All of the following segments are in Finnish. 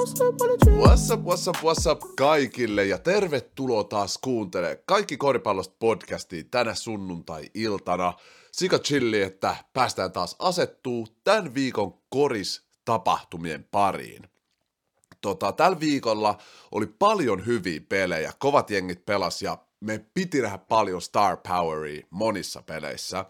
What's up, what's up, what's up kaikille ja tervetuloa taas kuuntelemaan Kaikki koripallosta podcastia tänä sunnuntai-iltana. Sika chilli, että päästään taas asettuu tämän viikon koris tapahtumien pariin. Tota, tällä viikolla oli paljon hyviä pelejä, kovat jengit pelas ja me piti nähdä paljon star poweria monissa peleissä.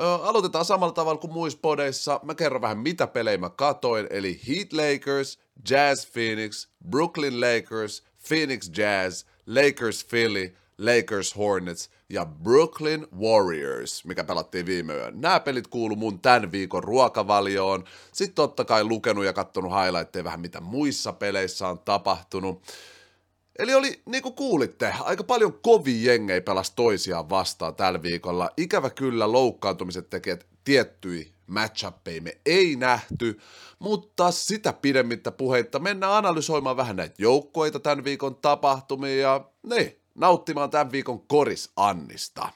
Ö, aloitetaan samalla tavalla kuin muissa podeissa. Mä kerron vähän mitä pelejä mä katoin, eli Heat Lakers, Jazz Phoenix, Brooklyn Lakers, Phoenix Jazz, Lakers Philly, Lakers Hornets ja Brooklyn Warriors, mikä pelattiin viime yön. Nämä pelit kuulu mun tämän viikon ruokavalioon. Sitten totta kai lukenut ja kattonut highlightteja vähän mitä muissa peleissä on tapahtunut. Eli oli, niin kuin kuulitte, aika paljon kovia jengejä pelas toisiaan vastaan tällä viikolla. Ikävä kyllä loukkaantumiset tekijät tiettyi matchappeja me ei nähty, mutta sitä pidemmittä puheitta mennään analysoimaan vähän näitä joukkoita tämän viikon tapahtumia ja niin, nauttimaan tämän viikon koris Annista.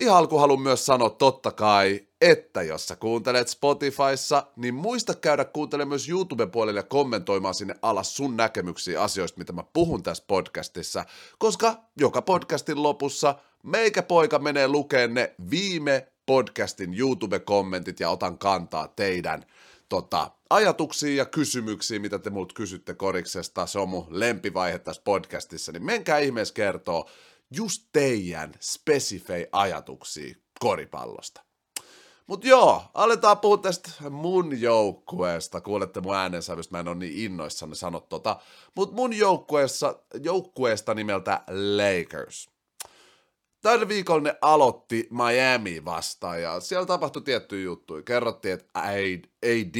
Ihan alku haluan myös sanoa totta kai, että jos sä kuuntelet Spotifyssa, niin muista käydä kuuntelemaan myös YouTube-puolelle ja kommentoimaan sinne alas sun näkemyksiä asioista, mitä mä puhun tässä podcastissa, koska joka podcastin lopussa meikä poika menee lukeen ne viime podcastin YouTube-kommentit ja otan kantaa teidän tota, ajatuksia ja kysymyksiä, mitä te multa kysytte koriksesta. Se on mun lempivaihe tässä podcastissa, niin menkää ihmeessä kertoo just teidän spesifei ajatuksia koripallosta. Mut joo, aletaan puhua tästä mun joukkueesta. Kuulette mun äänensävystä, mä en ole niin innoissani sanoa tota. Mut mun joukkueessa, joukkueesta nimeltä Lakers. Tällä viikolla ne aloitti Miami vastaan ja siellä tapahtui tiettyjä juttuja. Kerrottiin, että AD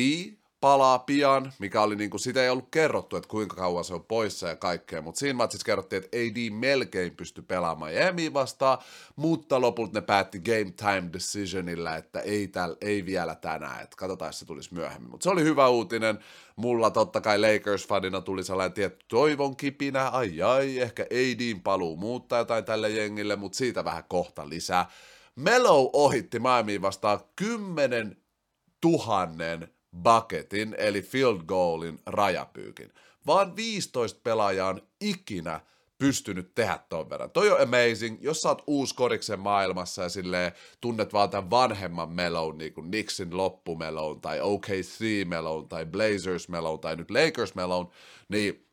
palaa pian, mikä oli niinku, sitä ei ollut kerrottu, että kuinka kauan se on poissa ja kaikkea, mutta siinä matsissa kerrottiin, että AD melkein pystyi pelaamaan Miami vastaan, mutta lopulta ne päätti game time decisionilla, että ei, täl, ei vielä tänään, että katsotaan, jos se tulisi myöhemmin. Mutta se oli hyvä uutinen, mulla totta kai Lakers-fanina tuli sellainen tietty toivon kipinä, ai ai, ehkä ADin paluu muuttaa jotain tälle jengille, mutta siitä vähän kohta lisää. Melo ohitti Miami vastaan 10 tuhannen bucketin, eli field goalin rajapyykin. Vaan 15 pelaajaa on ikinä pystynyt tehdä ton verran. Toi on amazing, jos sä oot uusi koriksen maailmassa ja silleen tunnet vaan tämän vanhemman melon, niin kuin Nixin loppumelon, tai OKC melon, tai Blazers melon, tai nyt Lakers melon, niin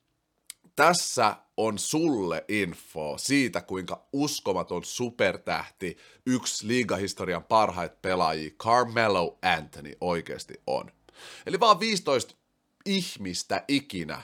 tässä on sulle info siitä, kuinka uskomaton supertähti yksi liigahistorian parhaita pelaajia Carmelo Anthony oikeasti on. Eli vaan 15 ihmistä ikinä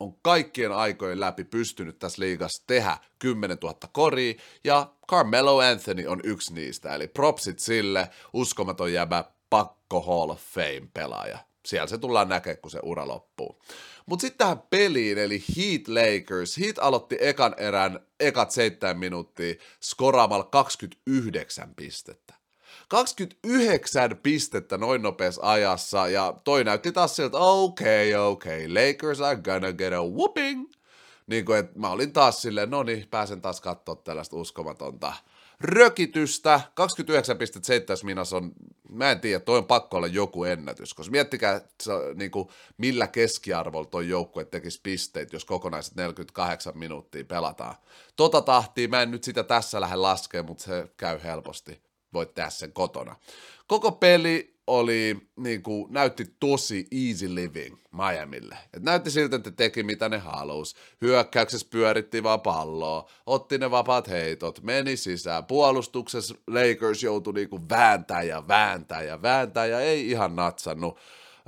on kaikkien aikojen läpi pystynyt tässä liigassa tehdä 10 000 koria, ja Carmelo Anthony on yksi niistä, eli propsit sille, uskomaton jäbä, pakko Hall of Fame-pelaaja. Siellä se tullaan näkemään, kun se ura loppuu. Mutta sitten tähän peliin, eli Heat Lakers. Heat aloitti ekan erän, ekat 7 minuuttia, skoraamalla 29 pistettä. 29 pistettä noin nopeassa ajassa, ja toi näytti taas siltä, okei, okay, okei, okay, Lakers are gonna get a whooping. Niin kuin, että mä olin taas silleen, no niin, pääsen taas katsoa tällaista uskomatonta rökitystä. 29,7 minas on, mä en tiedä, toi on pakko olla joku ennätys, koska miettikää, niin kuin, millä keskiarvolla toi joukkue tekisi pisteitä, jos kokonaiset 48 minuuttia pelataan. Tota tahtia, mä en nyt sitä tässä lähde laskemaan, mutta se käy helposti voit tehdä sen kotona. Koko peli oli, niin kuin, näytti tosi easy living Miamille. Et näytti siltä, että teki mitä ne halus. Hyökkäyksessä pyöritti vaan palloa, otti ne vapaat heitot, meni sisään. Puolustuksessa Lakers joutui niin kuin vääntää ja vääntää ja vääntää ja ei ihan natsannut.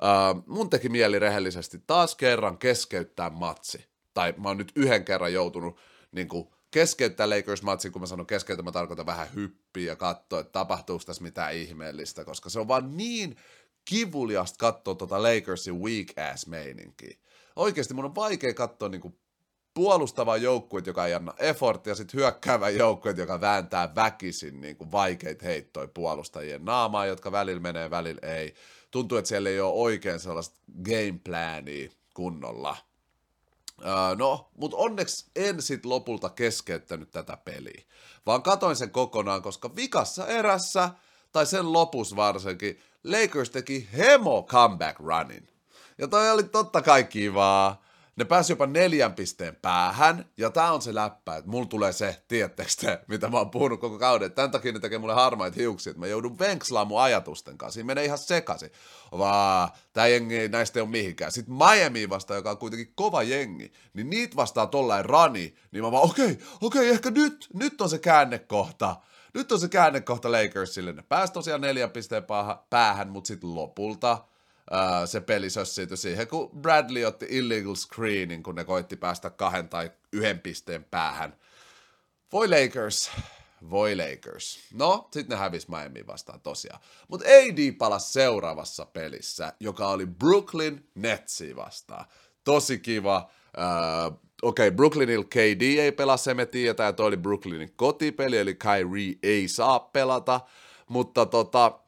Uh, mun teki mieli rehellisesti taas kerran keskeyttää matsi. Tai mä oon nyt yhden kerran joutunut niin kuin, keskeyttää Lakers-matsin, kun mä sanon keskeyttää, mä tarkoitan vähän hyppiä ja katsoa, että tapahtuuko tässä mitään ihmeellistä, koska se on vaan niin kivuliasta katsoa tota Lakersin weak ass meininkiä. Oikeasti mun on vaikea katsoa niinku puolustava joukkue, joka ei anna effort, ja sitten hyökkäävä joukkue, joka vääntää väkisin niin kuin vaikeita heittoja puolustajien naamaa, jotka välillä menee, välillä ei. Tuntuu, että siellä ei ole oikein sellaista gameplania kunnolla. No, mutta onneksi en sit lopulta keskeyttänyt tätä peliä, vaan katoin sen kokonaan, koska vikassa erässä, tai sen lopussa varsinkin, Lakers teki hemo comeback runin. Ja toi oli totta kai kivaa. Ne pääsi jopa neljän pisteen päähän, ja tää on se läppä, että mulla tulee se, tiedättekö te, mitä mä oon puhunut koko kauden. Tämän takia ne tekee mulle harmaita hiuksia, että mä joudun venkslaan mun ajatusten kanssa. Siinä menee ihan sekaisin. Vaan tää jengi näistä ei ole mihinkään. Sitten Miami vastaan, joka on kuitenkin kova jengi, niin niitä vastaa tollain rani, niin mä vaan okei, okay, okei, okay, ehkä nyt, nyt on se käännekohta. Nyt on se käännekohta Lakersille. Ne pääsi tosiaan neljän pisteen päähän, mutta sitten lopulta uh, se peli sössiytyi siihen, kun Bradley otti illegal screenin, kun ne koitti päästä kahden tai yhden pisteen päähän. Voi Lakers, voi Lakers. No, sitten ne hävisi Miami vastaan tosiaan. Mutta AD palasi seuraavassa pelissä, joka oli Brooklyn Netsi vastaan. Tosi kiva. Uh, Okei, okay, Brooklynilla KD ei pelaa, se me tiedetään, toi oli Brooklynin kotipeli, eli Kyrie ei saa pelata, mutta tota,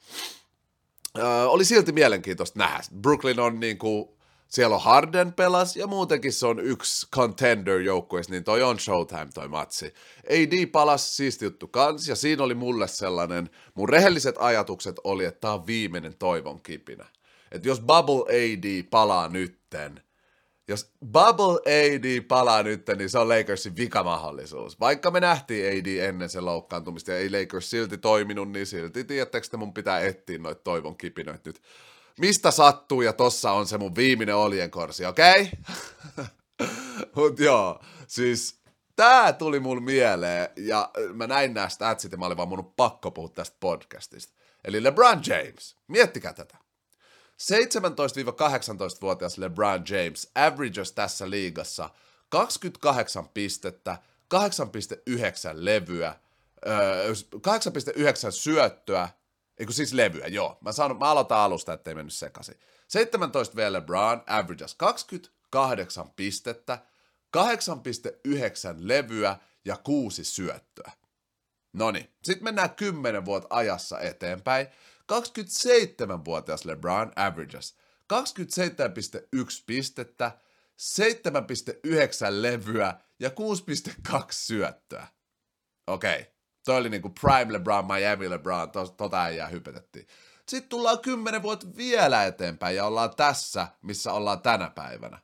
äh, oli silti mielenkiintoista nähdä. Brooklyn on niinku, siellä on Harden pelas ja muutenkin se on yksi contender joukkueessa, niin toi on Showtime toi matsi. AD palas siisti juttu kans ja siinä oli mulle sellainen, mun rehelliset ajatukset oli, että tää on viimeinen toivon kipinä. Että jos Bubble AD palaa nytten, jos Bubble AD palaa nyt, niin se on Lakersin vikamahdollisuus. Vaikka me nähtiin AD ennen sen loukkaantumista ja ei Lakers silti toiminut, niin silti tiedättekö, että mun pitää etsiä noita toivon kipinöitä nyt. Mistä sattuu ja tossa on se mun viimeinen oljenkorsi, okei? Okay? Mut joo, siis tää tuli mulle mieleen ja mä näin nämä statsit ja mä olin vaan mun pakko puhua tästä podcastista. Eli LeBron James, miettikää tätä. 17-18-vuotias LeBron James averages tässä liigassa 28 pistettä, 8,9 levyä, 8,9 syöttöä, eikö siis levyä, joo. Mä, sanon, mä aloitan alusta, ettei mennyt sekaisin. 17 vielä LeBron averages 28 pistettä, 8,9 levyä ja 6 syöttöä. Noni, sitten mennään 10 vuotta ajassa eteenpäin. 27-vuotias LeBron averages 27,1 pistettä, 7,9 levyä ja 6,2 syöttöä. Okei, okay. toi oli niinku Prime LeBron, Miami LeBron, to, tota jää hypetettiin. Sitten tullaan 10 vuotta vielä eteenpäin ja ollaan tässä, missä ollaan tänä päivänä.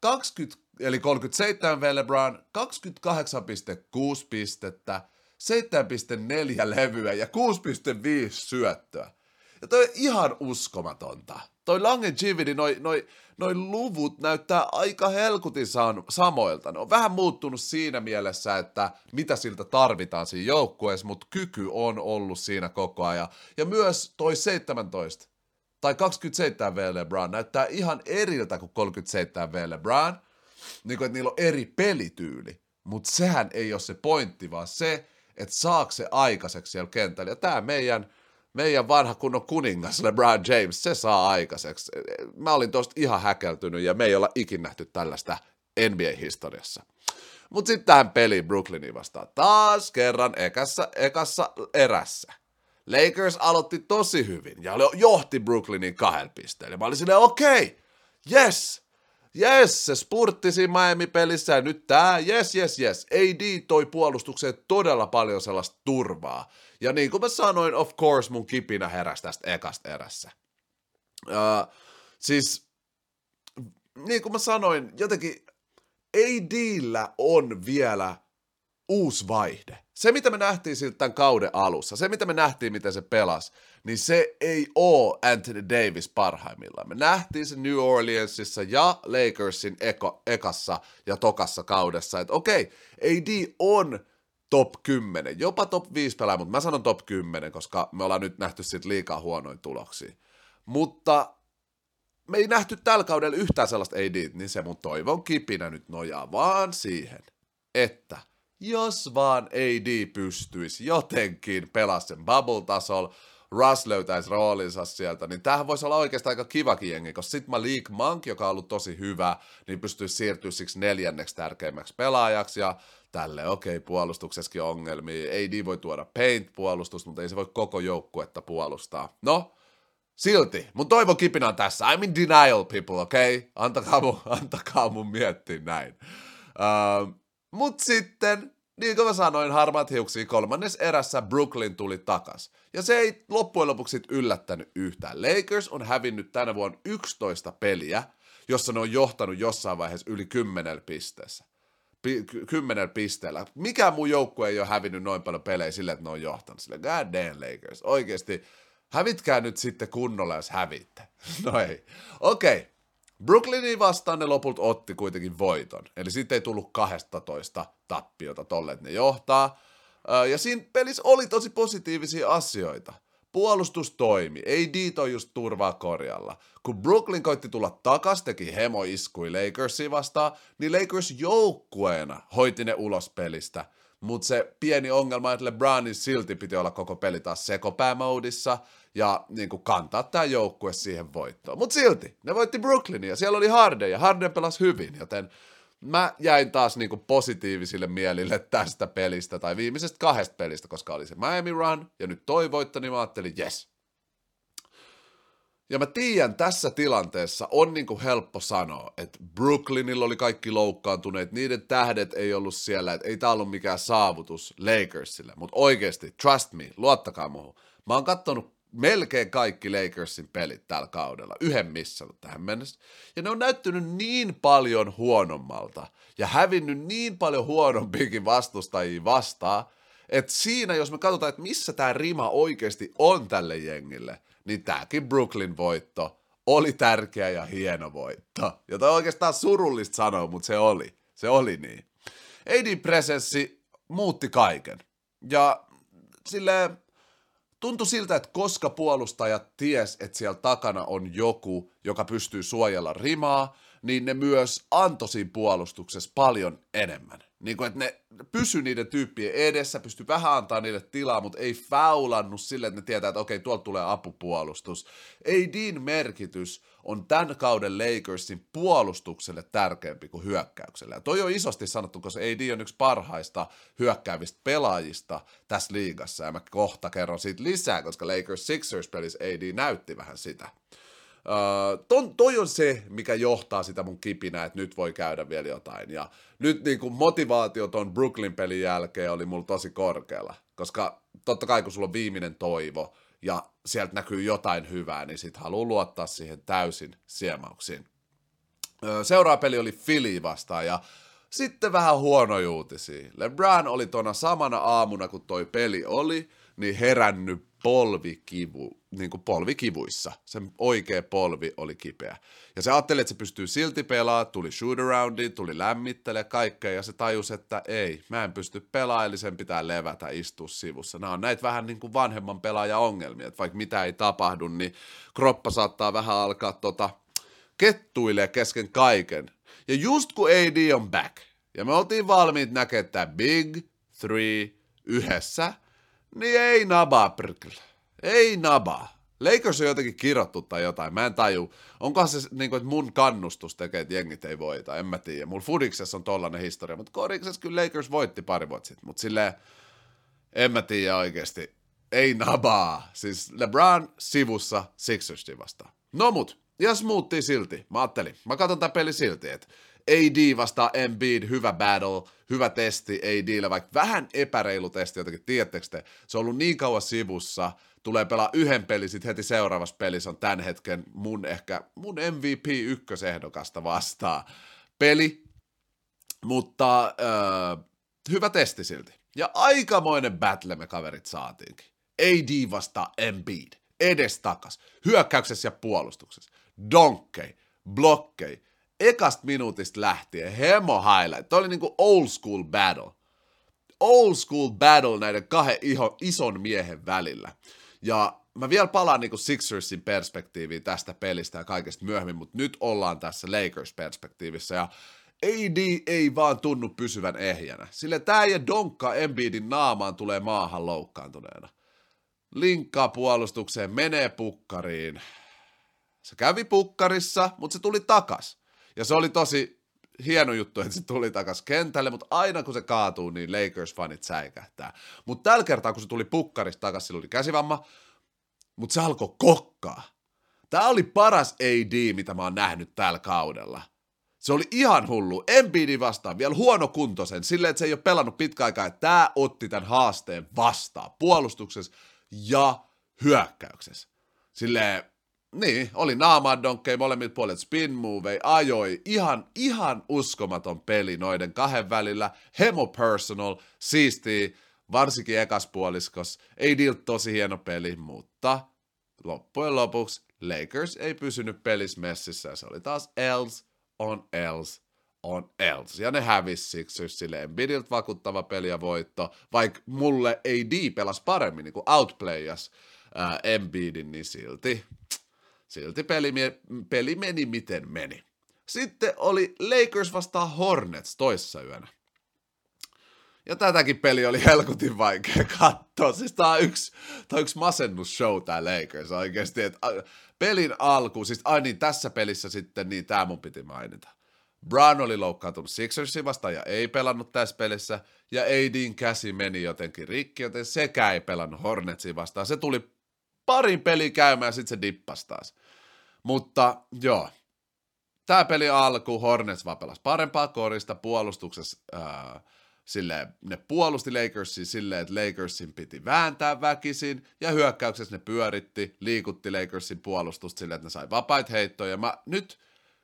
20, eli 37 vielä LeBron, 28,6 pistettä, 7,4 levyä ja 6,5 syöttöä. Ja toi on ihan uskomatonta. Toi longevity, noi, noi, noi luvut näyttää aika helkutin samoilta. Ne on vähän muuttunut siinä mielessä, että mitä siltä tarvitaan siinä joukkueessa, mutta kyky on ollut siinä koko ajan. Ja myös toi 17 tai 27 V LeBron näyttää ihan eriltä kuin 37 V LeBron. Niin kuin, että niillä on eri pelityyli. Mutta sehän ei ole se pointti, vaan se, että saako se aikaiseksi siellä kentällä. Ja tämä meidän, meidän vanha kunnon kuningas LeBron James, se saa aikaiseksi. Mä olin tosta ihan häkeltynyt ja me ei olla ikin nähty tällaista NBA-historiassa. Mutta sitten tähän peliin Brooklynin vastaan. Taas kerran ekassa, ekassa erässä. Lakers aloitti tosi hyvin ja johti Brooklynin kahdella pisteellä. Mä olin silleen, okei, okay, yes, Yes, se spurtti siinä Miami-pelissä ja nyt tää, yes, yes, yes. AD toi puolustukseen todella paljon sellaista turvaa. Ja niin kuin mä sanoin, of course mun kipinä heräsi tästä ekasta erässä. Uh, siis, niin kuin mä sanoin, jotenkin ADllä on vielä uusi vaihde. Se, mitä me nähtiin siltä tämän kauden alussa, se, mitä me nähtiin, miten se pelasi, niin se ei ole Anthony Davis parhaimmillaan. Me nähtiin se New Orleansissa ja Lakersin eko, ekassa ja tokassa kaudessa, että okei, AD on top 10, jopa top 5 pelaa, mutta mä sanon top 10, koska me ollaan nyt nähty siitä liikaa huonoin tuloksia. Mutta me ei nähty tällä kaudella yhtään sellaista AD, niin se mun toivon kipinä nyt nojaa vaan siihen, että jos vaan AD pystyisi jotenkin pelaa sen bubble-tasolla, Russ löytäisi roolinsa sieltä, niin tämähän voisi olla oikeastaan aika kivakin jengi, koska sit Malik Monk, joka on ollut tosi hyvä, niin pystyisi siirtyä siksi neljänneksi tärkeimmäksi pelaajaksi, ja tälle okei, okay, puolustuksessakin ongelmia, AD voi tuoda paint-puolustusta, mutta ei se voi koko joukkuetta puolustaa. No, silti, mun toivon kipinä on tässä, I'm in denial people, okei? Okay? Antakaa, mun, antakaa mun miettiä näin. Uh, mut sitten niin kuin mä sanoin, harmaat hiuksia kolmannes erässä Brooklyn tuli takas. Ja se ei loppujen lopuksi yllättänyt yhtään. Lakers on hävinnyt tänä vuonna 11 peliä, jossa ne on johtanut jossain vaiheessa yli 10 pisteessä. Pi- kymmenellä pisteellä. Mikä muu joukkue ei ole hävinnyt noin paljon pelejä sille, että ne on johtanut sille. God damn Lakers. Oikeasti, hävitkää nyt sitten kunnolla, jos hävitte. no ei. Okei. Okay. Brooklynin vastaan ne loput otti kuitenkin voiton. Eli siitä ei tullut 12 tappiota tolle, että ne johtaa. Ja siinä pelissä oli tosi positiivisia asioita. Puolustus toimi, ei Dito just turvaa korjalla. Kun Brooklyn koitti tulla takas, teki hemo iskui Lakersia vastaan, niin Lakers joukkueena hoiti ne ulos pelistä. Mutta se pieni ongelma, että LeBronin silti piti olla koko peli taas sekopäämoudissa ja niin kuin kantaa tämä joukkue siihen voittoon. Mutta silti, ne voitti Brooklynia, siellä oli Harden ja Harden pelasi hyvin, joten mä jäin taas niinku positiivisille mielille tästä pelistä, tai viimeisestä kahdesta pelistä, koska oli se Miami Run, ja nyt toi voitto, niin mä ajattelin, yes. Ja mä tiedän, tässä tilanteessa on niinku helppo sanoa, että Brooklynilla oli kaikki loukkaantuneet, niiden tähdet ei ollut siellä, että ei tää ollut mikään saavutus Lakersille, mutta oikeasti, trust me, luottakaa muuhun. Mä oon kattonut melkein kaikki Lakersin pelit tällä kaudella, yhden missannut tähän mennessä. Ja ne on näyttynyt niin paljon huonommalta ja hävinnyt niin paljon huonompiakin vastustajia vastaan, että siinä, jos me katsotaan, että missä tämä rima oikeasti on tälle jengille, niin tämäkin Brooklyn-voitto oli tärkeä ja hieno voitto. Jota oikeastaan surullista sanoa, mutta se oli. Se oli niin. AD presenssi muutti kaiken. Ja silleen, tuntui siltä, että koska puolustajat ties, että siellä takana on joku, joka pystyy suojella rimaa, niin ne myös antoi siinä puolustuksessa paljon enemmän. Niin kuin, että ne pysy niiden tyyppien edessä, pysty vähän antaa niille tilaa, mutta ei faulannut sille, että ne tietää, että okei, tuolta tulee apupuolustus. Dean merkitys on tämän kauden Lakersin puolustukselle tärkeämpi kuin hyökkäykselle. Ja toi on isosti sanottu, koska AD on yksi parhaista hyökkäävistä pelaajista tässä liigassa, ja mä kohta kerron siitä lisää, koska Lakers Sixers pelissä AD näytti vähän sitä. Uh, ton, toi on se, mikä johtaa sitä mun kipinää, että nyt voi käydä vielä jotain. Ja nyt niin kuin motivaatio ton Brooklyn-pelin jälkeen oli mulla tosi korkealla. Koska totta kai kun sulla on viimeinen toivo ja sieltä näkyy jotain hyvää, niin sit haluaa luottaa siihen täysin siemauksiin. Uh, seuraava peli oli Philly vastaan ja sitten vähän huono uutisia. LeBron oli tuona samana aamuna, kun toi peli oli, niin herännyt polvikivu, niin kuin polvikivuissa. Sen oikea polvi oli kipeä. Ja se ajatteli, että se pystyy silti pelaamaan, tuli shoot aroundiin, tuli lämmittele kaikkea, ja se tajus, että ei, mä en pysty pelaamaan, eli sen pitää levätä, istua sivussa. Nämä on näitä vähän niin kuin vanhemman pelaajan ongelmia, että vaikka mitä ei tapahdu, niin kroppa saattaa vähän alkaa tota, kettuille kesken kaiken. Ja just kun AD on back, ja me oltiin valmiit näkemään tämä Big Three yhdessä, niin ei nabaa, prkl. Ei nabaa. Lakers on jotenkin kirottu tai jotain, mä en taju. Onkohan se niin kuin, että mun kannustus tekee, että jengit ei voita, en mä tiedä. Mulla Fudiksessa on tollanen historia, mutta Kodiksessa kyllä Lakers voitti pari vuotta sitten, mutta silleen, en mä tiedä oikeasti. Ei nabaa. Siis LeBron sivussa Sixersin vastaan. No mut, ja smoothie silti. Mä ajattelin, mä katson tää peli silti, että AD vastaa Embiid, hyvä battle, hyvä testi ADlle, vaikka vähän epäreilu testi jotenkin, tiedättekö te, se on ollut niin kauan sivussa, tulee pelaa yhden pelin, sitten heti seuraavassa pelissä on tämän hetken mun ehkä, mun MVP ykkösehdokasta vastaa peli, mutta äh, hyvä testi silti. Ja aikamoinen battle me kaverit saatiinkin. AD vastaa Embiid, edestakas, hyökkäyksessä ja puolustuksessa, donkkei, blokkei, ekasta minuutista lähtien, hemo highlight. Toi oli niinku old school battle. Old school battle näiden kahden iho, ison miehen välillä. Ja mä vielä palaan niinku Sixersin perspektiiviin tästä pelistä ja kaikesta myöhemmin, mutta nyt ollaan tässä Lakers-perspektiivissä ja AD ei vaan tunnu pysyvän ehjänä. Sille tää ja donkka Embiidin naamaan tulee maahan loukkaantuneena. Linkkaa puolustukseen, menee pukkariin. Se kävi pukkarissa, mutta se tuli takas. Ja se oli tosi hieno juttu, että se tuli takas kentälle, mutta aina kun se kaatuu, niin Lakers-fanit säikähtää. Mutta tällä kertaa, kun se tuli pukkarista takas, sillä oli käsivamma, mutta se alkoi kokkaa. Tämä oli paras AD, mitä mä oon nähnyt tällä kaudella. Se oli ihan hullu. Embiidi vastaan, vielä huono kuntoisen, silleen, että se ei ole pelannut pitkä aikaa, tämä otti tämän haasteen vastaan puolustuksessa ja hyökkäyksessä. Silleen, niin, oli naamadonkkeja molemmit puolet, spin move, ajoi, ihan, ihan uskomaton peli noiden kahden välillä, hemo personal, siisti, varsinkin ekas puoliskos, ei deal tosi hieno peli, mutta loppujen lopuksi Lakers ei pysynyt pelissä messissä, se oli taas else on else on else. Ja ne hävisi Sixers silleen Embiidilt vakuuttava peli ja voitto, vaikka mulle AD pelas paremmin, niin kuin outplayas ää, Embiidin, niin silti Silti peli, peli meni miten meni. Sitten oli Lakers vastaan Hornets toissa yönä. Ja tätäkin peli oli helkutin vaikea katsoa. Siis tää on yksi, tää on yksi masennusshow tää Lakers oikeesti. Et pelin alku, siis ai niin tässä pelissä sitten, niin tää mun piti mainita. Brown oli loukkaantunut Sixersin vastaan ja ei pelannut tässä pelissä, ja ADin käsi meni jotenkin rikki, joten sekä ei pelannut Hornetsin vastaan. Se tuli parin peli käymään ja sitten se dippasi taas. Mutta joo, tämä peli alku, Hornets vaan pelasi parempaa korista puolustuksessa, ää, silleen, ne puolusti Lakersin silleen, että Lakersin piti vääntää väkisin, ja hyökkäyksessä ne pyöritti, liikutti Lakersin puolustusta silleen, että ne sai vapaita heittoja. Mä nyt,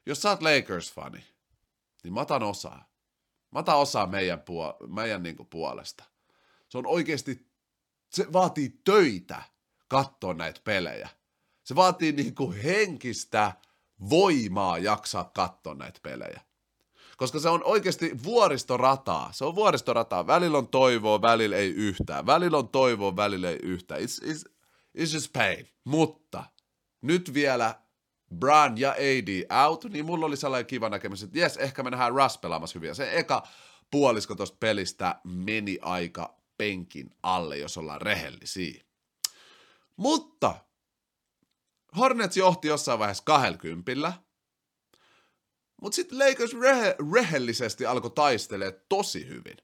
jos sä oot Lakers-fani, niin mä otan osaa. Mä otan osaa meidän, puol- meidän niinku puolesta. Se on oikeasti, se vaatii töitä katsoa näitä pelejä. Se vaatii niinku henkistä voimaa jaksaa katsoa näitä pelejä. Koska se on oikeasti vuoristorataa. Se on vuoristorataa. Välillä on toivoa, välillä ei yhtään. Välillä on toivoa, välillä ei yhtään. It's, it's, it's just pain. Mutta nyt vielä Bran ja AD out, niin mulla oli sellainen kiva näkemys, että jes, ehkä me nähdään Russ pelaamassa hyviä. Se eka puolisko tuosta pelistä meni aika penkin alle, jos ollaan rehellisiä. Mutta Hornets johti jossain vaiheessa 20, mutta sitten Lakers rehe- rehellisesti alkoi taistelemaan tosi hyvin.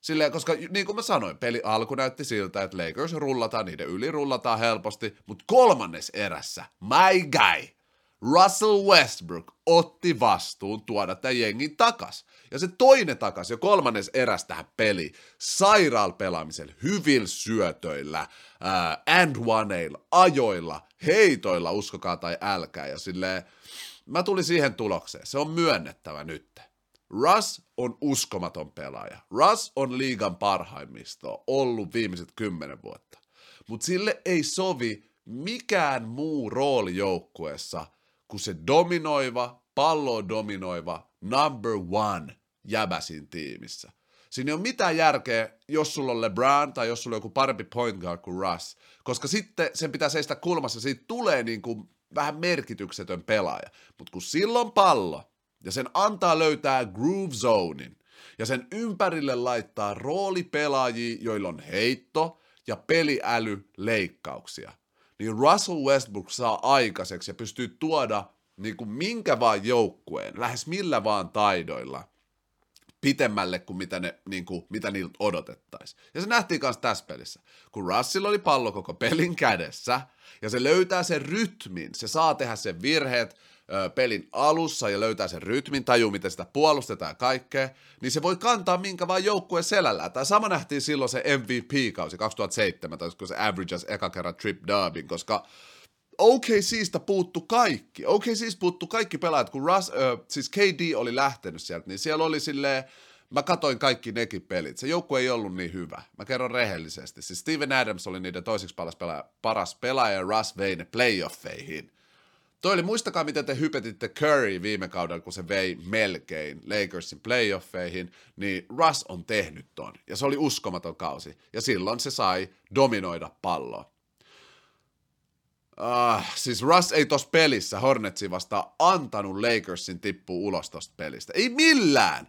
Silleen, koska niin kuin mä sanoin, peli alku näytti siltä, että Lakers rullataan, niiden yli rullataan helposti, mutta kolmannes erässä, my guy, Russell Westbrook otti vastuun tuoda tämän jengin takas. Ja se toinen takas jo kolmannes eräs tähän peli sairaal pelaamisella, hyvillä syötöillä, ää, and oneilla, ajoilla, heitoilla, uskokaa tai älkää. Ja silleen, mä tulin siihen tulokseen. Se on myönnettävä nyt. Russ on uskomaton pelaaja. Russ on liigan parhaimmisto ollut viimeiset kymmenen vuotta. Mutta sille ei sovi mikään muu rooli joukkueessa kuin se dominoiva, pallo dominoiva number one jäbäsin tiimissä. Siinä ei ole mitään järkeä, jos sulla on LeBron tai jos sulla on joku parempi point guard kuin Russ, koska sitten sen pitää seistä kulmassa, siitä tulee niin kuin vähän merkityksetön pelaaja. Mutta kun silloin pallo, ja sen antaa löytää groove zonein, ja sen ympärille laittaa roolipelaajia, joilla on heitto ja peliäly leikkauksia, niin Russell Westbrook saa aikaiseksi ja pystyy tuoda niin kuin minkä vaan joukkueen, lähes millä vaan taidoilla, pitemmälle kuin mitä, ne, niin kuin, mitä niiltä odotettaisiin. Ja se nähtiin myös tässä pelissä. Kun Russell oli pallo koko pelin kädessä, ja se löytää sen rytmin, se saa tehdä sen virheet pelin alussa ja löytää sen rytmin, tajuu miten sitä puolustetaan ja kaikkea, niin se voi kantaa minkä vaan joukkueen selällään. Tai sama nähtiin silloin se MVP-kausi 2007, kun se averages eka kerran trip derbin, koska OKCista puuttu kaikki. OKCista puuttu kaikki pelaajat, kun Russ, äh, siis KD oli lähtenyt sieltä, niin siellä oli silleen, mä katoin kaikki nekin pelit. Se joukkue ei ollut niin hyvä. Mä kerron rehellisesti. Siis Steven Adams oli niiden toiseksi paras pelaaja, paras pelaaja ja Russ vei ne playoffeihin. Toi oli, muistakaa miten te hypetitte Curry viime kaudella, kun se vei melkein Lakersin playoffeihin, niin Russ on tehnyt ton. Ja se oli uskomaton kausi. Ja silloin se sai dominoida palloa. Uh, siis Russ ei tossa pelissä Hornetsin vastaan antanut Lakersin tippua ulos tosta pelistä. Ei millään!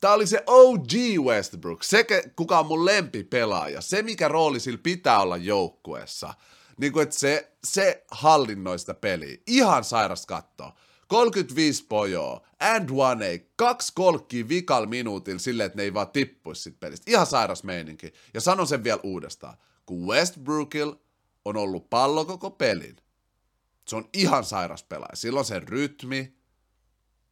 Tää oli se OG Westbrook, se kuka on mun lempipelaaja, se mikä rooli sillä pitää olla joukkueessa. Niin kuin, että se, se hallinnoi sitä peliä. Ihan sairas katsoa. 35 pojoa, and one ei, kaksi kolkkia vikal minuutilla silleen, että ne ei vaan tippuisi sit pelistä. Ihan sairas meininki. Ja sanon sen vielä uudestaan. Kun Westbrookil on ollut pallo koko pelin. Se on ihan sairas pelaaja. Silloin se rytmi,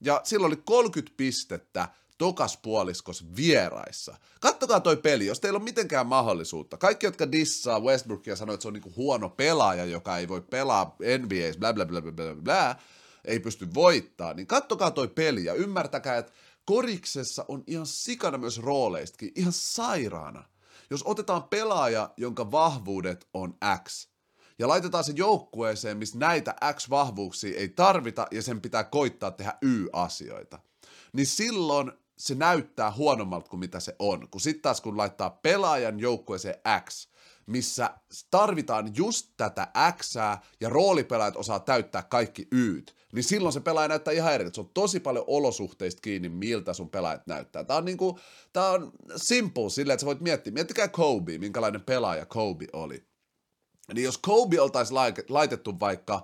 ja sillä oli 30 pistettä tokas puoliskos vieraissa. Kattokaa toi peli, jos teillä on mitenkään mahdollisuutta. Kaikki, jotka dissaa Westbrookia, sanoo, että se on niinku huono pelaaja, joka ei voi pelaa NBAs, bla bla bla bla bla bla, ei pysty voittaa, niin kattokaa toi peli ja ymmärtäkää, että koriksessa on ihan sikana myös rooleistakin, ihan sairaana. Jos otetaan pelaaja, jonka vahvuudet on X, ja laitetaan se joukkueeseen, missä näitä X-vahvuuksia ei tarvita ja sen pitää koittaa tehdä Y-asioita, niin silloin se näyttää huonommalta kuin mitä se on. Kun sitten taas kun laittaa pelaajan joukkueeseen X, missä tarvitaan just tätä X ja roolipelaajat osaa täyttää kaikki Yt, niin silloin se pelaaja näyttää ihan eri. Se on tosi paljon olosuhteista kiinni, miltä sun pelaajat näyttää. Tämä on, niinku, tää on simple silleen, että sä voit miettiä. Miettikää Kobe, minkälainen pelaaja Kobe oli. Niin jos Kobe oltaisiin laitettu vaikka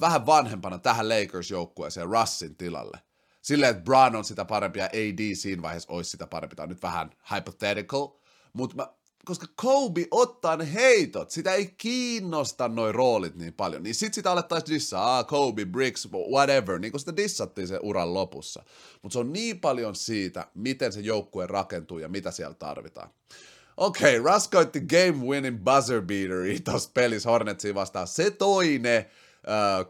vähän vanhempana tähän Lakers-joukkueeseen Russin tilalle, silleen, että Brown on sitä parempi ja AD siinä vaiheessa olisi sitä parempi. Tämä on nyt vähän hypothetical, mutta koska Kobe ottaa ne heitot, sitä ei kiinnosta noin roolit niin paljon, niin sit sitä alettaisiin dissaa, ah, Kobe, Bricks, whatever, niin kuin sitä dissattiin sen uran lopussa. Mutta se on niin paljon siitä, miten se joukkue rakentuu ja mitä siellä tarvitaan. Okei, okay, Russ game winning buzzer beateri tuossa pelissä Hornetsiin vastaan. Se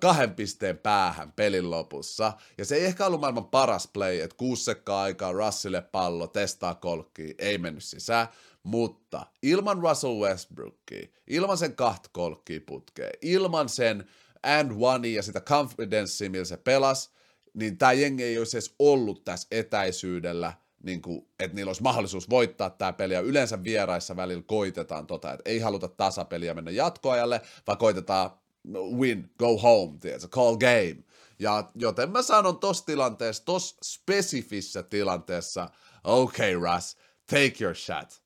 kahden pisteen päähän pelin lopussa. Ja se ei ehkä ollut maailman paras play, että kuusi sekkaa aikaa Russille pallo, testaa kolkkiin, ei mennyt sisään. Mutta ilman Russell Westbrookia, ilman sen kahta kolkkiä putkea, ilman sen and one ja sitä confidencea, millä se pelasi, niin tämä jengi ei olisi edes ollut tässä etäisyydellä, niin kuin, että niillä olisi mahdollisuus voittaa tämä peli, ja yleensä vieraissa välillä koitetaan tota, että ei haluta tasapeliä mennä jatkoajalle, vaan koitetaan win, go home, tiedätkö, call game. Ja joten mä sanon tossa tilanteessa, tossa spesifissä tilanteessa, okay Russ, take your shot.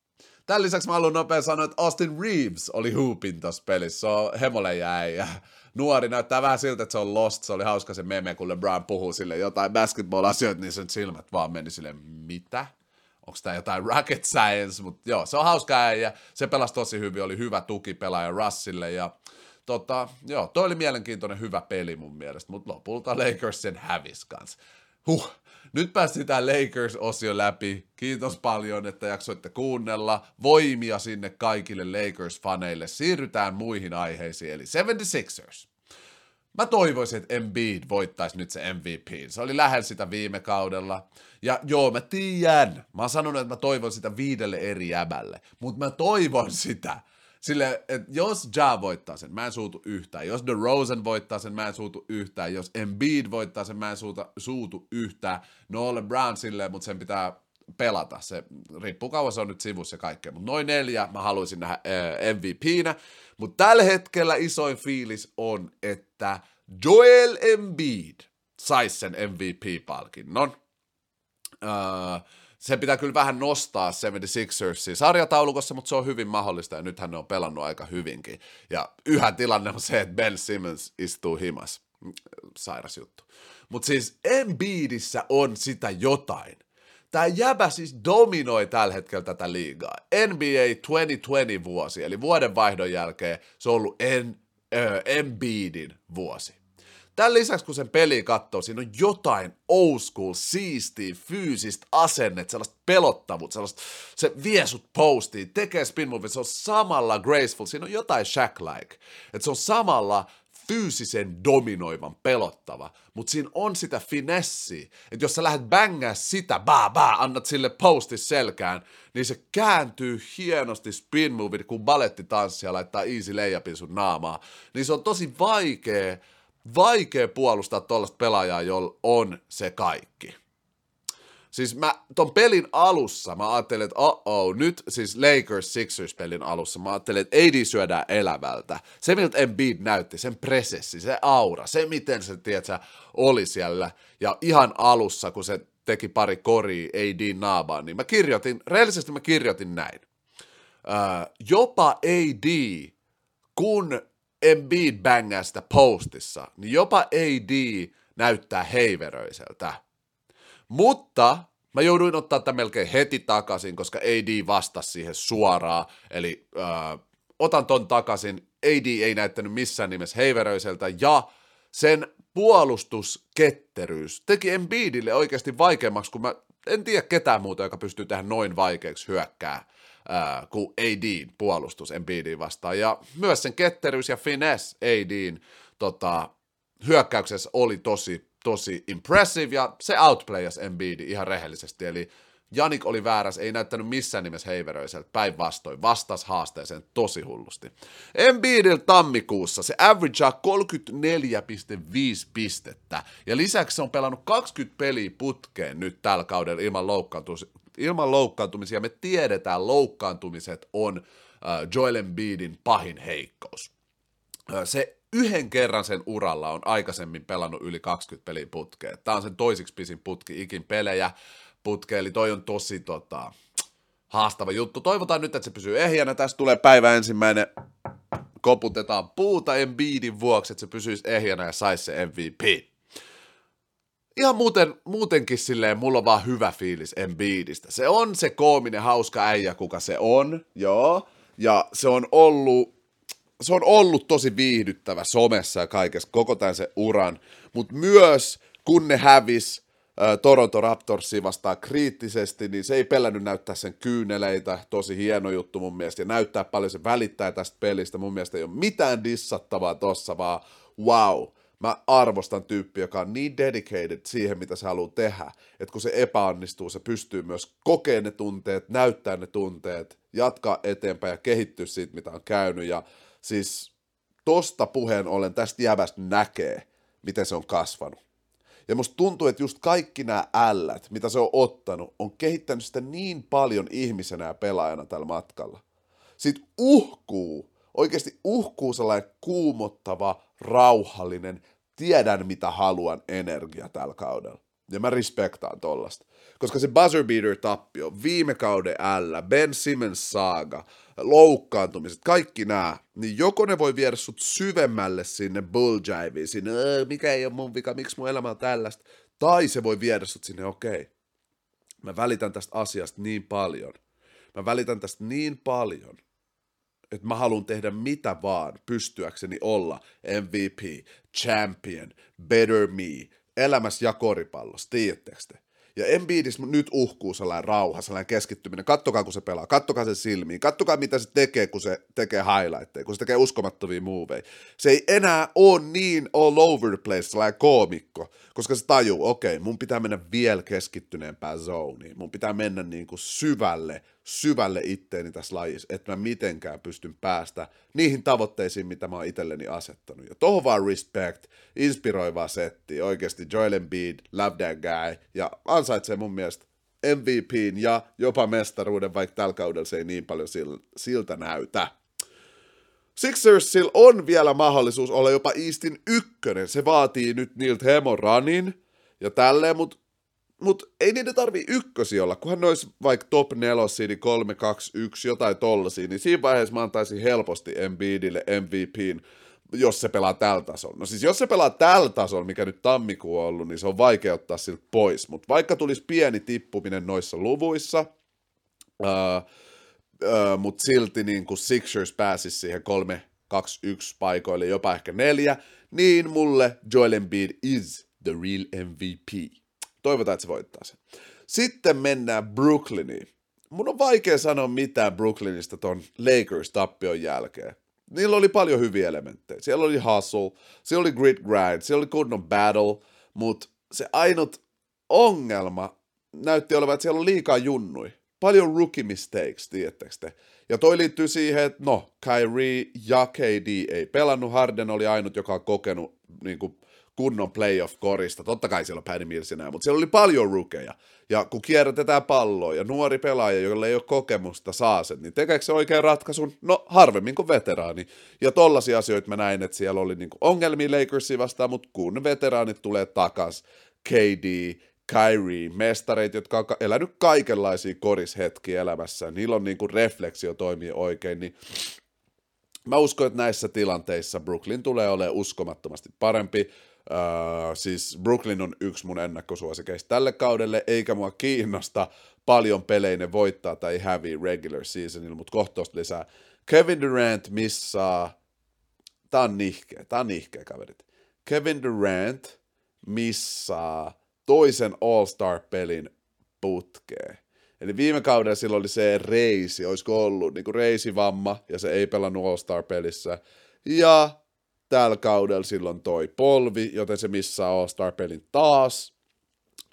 Tämän lisäksi mä haluan nopea sanoa, että Austin Reeves oli hoopin tossa pelissä. Se on jäi ja nuori näyttää vähän siltä, että se on lost. Se oli hauska se meme, kun LeBron puhuu sille jotain basketball-asioita, niin sen silmät vaan meni sille, mitä? onko tämä jotain rocket science, mutta joo, se on hauska ja se pelasi tosi hyvin, oli hyvä tukipelaaja Russille ja tota, joo, toi oli mielenkiintoinen hyvä peli mun mielestä, mutta lopulta Lakers sen hävis kanssa. Huh, nyt päästiin tämä Lakers-osio läpi. Kiitos paljon, että jaksoitte kuunnella. Voimia sinne kaikille Lakers-faneille. Siirrytään muihin aiheisiin, eli 76ers. Mä toivoisin, että Embiid voittaisi nyt se MVP. Se oli lähellä sitä viime kaudella. Ja joo, mä tiedän. Mä oon sanonut, että mä toivon sitä viidelle eri jäbälle. Mutta mä toivon sitä. Sille, että jos Ja voittaa sen, mä en suutu yhtään. Jos The Rosen voittaa sen, mä en suutu yhtään. Jos Embiid voittaa sen, mä en suuta, suutu yhtään. No Brown silleen, mutta sen pitää pelata. Se riippuu kauan se on nyt sivussa ja kaikkea. Mutta noin neljä mä haluaisin nähdä äh, MVPnä. Mutta tällä hetkellä isoin fiilis on, että Joel Embiid saisi sen MVP-palkinnon. Äh, se pitää kyllä vähän nostaa 76ersia sarjataulukossa, mutta se on hyvin mahdollista ja nythän ne on pelannut aika hyvinkin. Ja yhä tilanne on se, että Ben Simmons istuu himas. Sairas juttu. Mutta siis Embiidissä on sitä jotain. Tämä jäbä siis dominoi tällä hetkellä tätä liigaa. NBA 2020 vuosi, eli vuodenvaihdon jälkeen se on ollut en, ö, Embiidin vuosi. Tämän lisäksi, kun sen peli katsoo, siinä on jotain old school, siistiä, fyysistä asennetta, sellaista pelottavuutta, sellaista, se vie sut postiin, tekee spin move, se on samalla graceful, siinä on jotain Shaq-like, että se on samalla fyysisen dominoivan pelottava, mutta siinä on sitä finessi, että jos sä lähdet bängää sitä, baa baa, annat sille posti selkään, niin se kääntyy hienosti spin move, kun ja laittaa easy layupin sun naamaa, niin se on tosi vaikea vaikea puolustaa tuollaista pelaajaa, jolla on se kaikki. Siis mä ton pelin alussa, mä ajattelin, että oh nyt siis Lakers Sixers pelin alussa, mä ajattelin, että AD syödään elävältä. Se, miltä Embiid näytti, sen presessi, se aura, se miten se, tiedätkö, oli siellä. Ja ihan alussa, kun se teki pari koria AD naabaan, niin mä kirjoitin, reellisesti mä kirjoitin näin. Uh, jopa AD, kun Embiid bängää sitä postissa, niin jopa AD näyttää heiveröiseltä. Mutta mä jouduin ottaa tämän melkein heti takaisin, koska AD vastasi siihen suoraan, eli äh, otan ton takaisin. AD ei näyttänyt missään nimessä heiveröiseltä, ja sen puolustusketteryys teki Embiidille oikeasti vaikeammaksi, kun mä en tiedä ketään muuta, joka pystyy tehdä noin vaikeaksi hyökkää ää, kuin ADin puolustus Embiidin vastaan. Ja myös sen ketteryys ja finesse ADin tota, hyökkäyksessä oli tosi, tosi impressive, ja se outplayas Embiidi ihan rehellisesti, eli Janik oli väärässä, ei näyttänyt missään nimessä heiveröiseltä, päinvastoin, vastas haasteeseen tosi hullusti. Embiidillä tammikuussa se averagea 34,5 pistettä, ja lisäksi se on pelannut 20 peliä putkeen nyt tällä kaudella ilman, ilman loukkaantumisia. Me tiedetään, loukkaantumiset on uh, Joel Embiidin pahin heikkous. Uh, se yhden kerran sen uralla on aikaisemmin pelannut yli 20 peliä putkeen. Tämä on sen toisiksi pisin putki ikin pelejä putkeen, eli toi on tosi tota, haastava juttu. Toivotaan nyt, että se pysyy ehjänä. Tästä tulee päivä ensimmäinen. Koputetaan puuta Embiidin vuoksi, että se pysyisi ehjänä ja saisi se MVP. Ihan muuten, muutenkin silleen, mulla on vaan hyvä fiilis Embiidistä. Se on se koominen, hauska äijä, kuka se on, joo. Ja se on ollut se on ollut tosi viihdyttävä somessa ja kaikessa koko tämän se uran, mutta myös kun ne hävis Toronto Raptorsia vastaan kriittisesti, niin se ei pelännyt näyttää sen kyyneleitä, tosi hieno juttu mun mielestä, ja näyttää paljon se välittää tästä pelistä, mun mielestä ei ole mitään dissattavaa tossa, vaan wow, mä arvostan tyyppiä, joka on niin dedicated siihen, mitä se haluaa tehdä, että kun se epäonnistuu, se pystyy myös kokemaan ne tunteet, näyttää ne tunteet, jatkaa eteenpäin ja kehittyä siitä, mitä on käynyt, ja siis tosta puheen ollen tästä jävästä näkee, miten se on kasvanut. Ja musta tuntuu, että just kaikki nämä ällät, mitä se on ottanut, on kehittänyt sitä niin paljon ihmisenä ja pelaajana tällä matkalla. Sitten uhkuu, oikeasti uhkuu sellainen kuumottava, rauhallinen, tiedän mitä haluan energia tällä kaudella. Ja mä respektaan tollasta. Koska se buzzer beater tappio, viime kauden ällä, Ben Simmons saaga, loukkaantumiset, kaikki nämä, niin joko ne voi viedä sut syvemmälle sinne bulljiveen, sinne, mikä ei ole mun vika, miksi mun elämä on tällaista, tai se voi viedä sut sinne, okei, okay, mä välitän tästä asiasta niin paljon, mä välitän tästä niin paljon, että mä haluan tehdä mitä vaan pystyäkseni olla MVP, champion, better me, elämässä ja koripallossa, tiedättekö te? Ja Embiidis nyt uhkuu sellainen rauha, sellainen keskittyminen. Kattokaa, kun se pelaa. Kattokaa sen silmiin. Kattokaa, mitä se tekee, kun se tekee highlightteja, kun se tekee uskomattomia moveja. Se ei enää ole niin all over the place, sellainen koomikko, koska se tajuu, okei, okay, mun pitää mennä vielä keskittyneempään zoniin. Mun pitää mennä niin kuin syvälle, syvälle itteeni tässä lajissa, että mä mitenkään pystyn päästä niihin tavoitteisiin, mitä mä oon itselleni asettanut. Ja tohon vaan respect, inspiroivaa setti, oikeasti Joel Embiid, love that guy, ja ansaitsee mun mielestä MVPn ja jopa mestaruuden, vaikka tällä kaudella se ei niin paljon siltä näytä. Sixersilla on vielä mahdollisuus olla jopa Eastin ykkönen. Se vaatii nyt niiltä hemon runin ja tälleen, mutta mut ei niiden tarvii ykkösi olla, kunhan ne olisi vaikka top nelosia, niin 3, 2, 1, jotain tollasia, niin siinä vaiheessa mä antaisin helposti Embiidille MVPn, jos se pelaa tällä tasolla. No siis jos se pelaa tällä tasolla, mikä nyt tammikuu on ollut, niin se on vaikea ottaa siltä pois, mutta vaikka tulisi pieni tippuminen noissa luvuissa, uh, uh, mutta silti niin kuin Sixers pääsisi siihen 3, 2, 1 paikoille, jopa ehkä neljä, niin mulle Joel Embiid is the real MVP. Toivotaan, että se voittaa sen. Sitten mennään Brooklyniin. Mun on vaikea sanoa mitään Brooklynista ton Lakers-tappion jälkeen. Niillä oli paljon hyviä elementtejä. Siellä oli hustle, siellä oli grit grind, siellä oli kunnon battle, mutta se ainut ongelma näytti olevan, että siellä on liikaa junnui. Paljon rookie mistakes, tiedättekö te? Ja toi liittyy siihen, että no, Kyrie ja KD ei pelannut, Harden oli ainut, joka on kokenut niin kuin, kunnon playoff-korista. Totta kai siellä on Paddy Mills enää, mutta siellä oli paljon rukeja. Ja kun kierrätetään palloa ja nuori pelaaja, jolla ei ole kokemusta, saa sen, niin tekeekö se oikein ratkaisun? No harvemmin kuin veteraani. Ja tollaisia asioita mä näin, että siellä oli niinku ongelmia Lakersia vastaan, mutta kun veteraanit tulee takas, KD, Kyrie, mestareita, jotka on elänyt kaikenlaisia korishetkiä elämässä, niillä on niinku refleksio toimii oikein, niin mä uskon, että näissä tilanteissa Brooklyn tulee olemaan uskomattomasti parempi. Uh, siis Brooklyn on yksi mun ennakkosuosikeista tälle kaudelle, eikä mua kiinnosta paljon peleinen voittaa tai häviä regular seasonilla, mutta kohtaus lisää. Kevin Durant missaa, tää on nihkeä, tää on nihkeä kaverit. Kevin Durant missaa toisen All-Star-pelin putkeen. Eli viime kaudella silloin oli se reisi, olisiko ollut niin reisivamma, ja se ei pelannut All-Star-pelissä. Ja tällä kaudella silloin toi polvi, joten se missaa All-Star-pelin taas.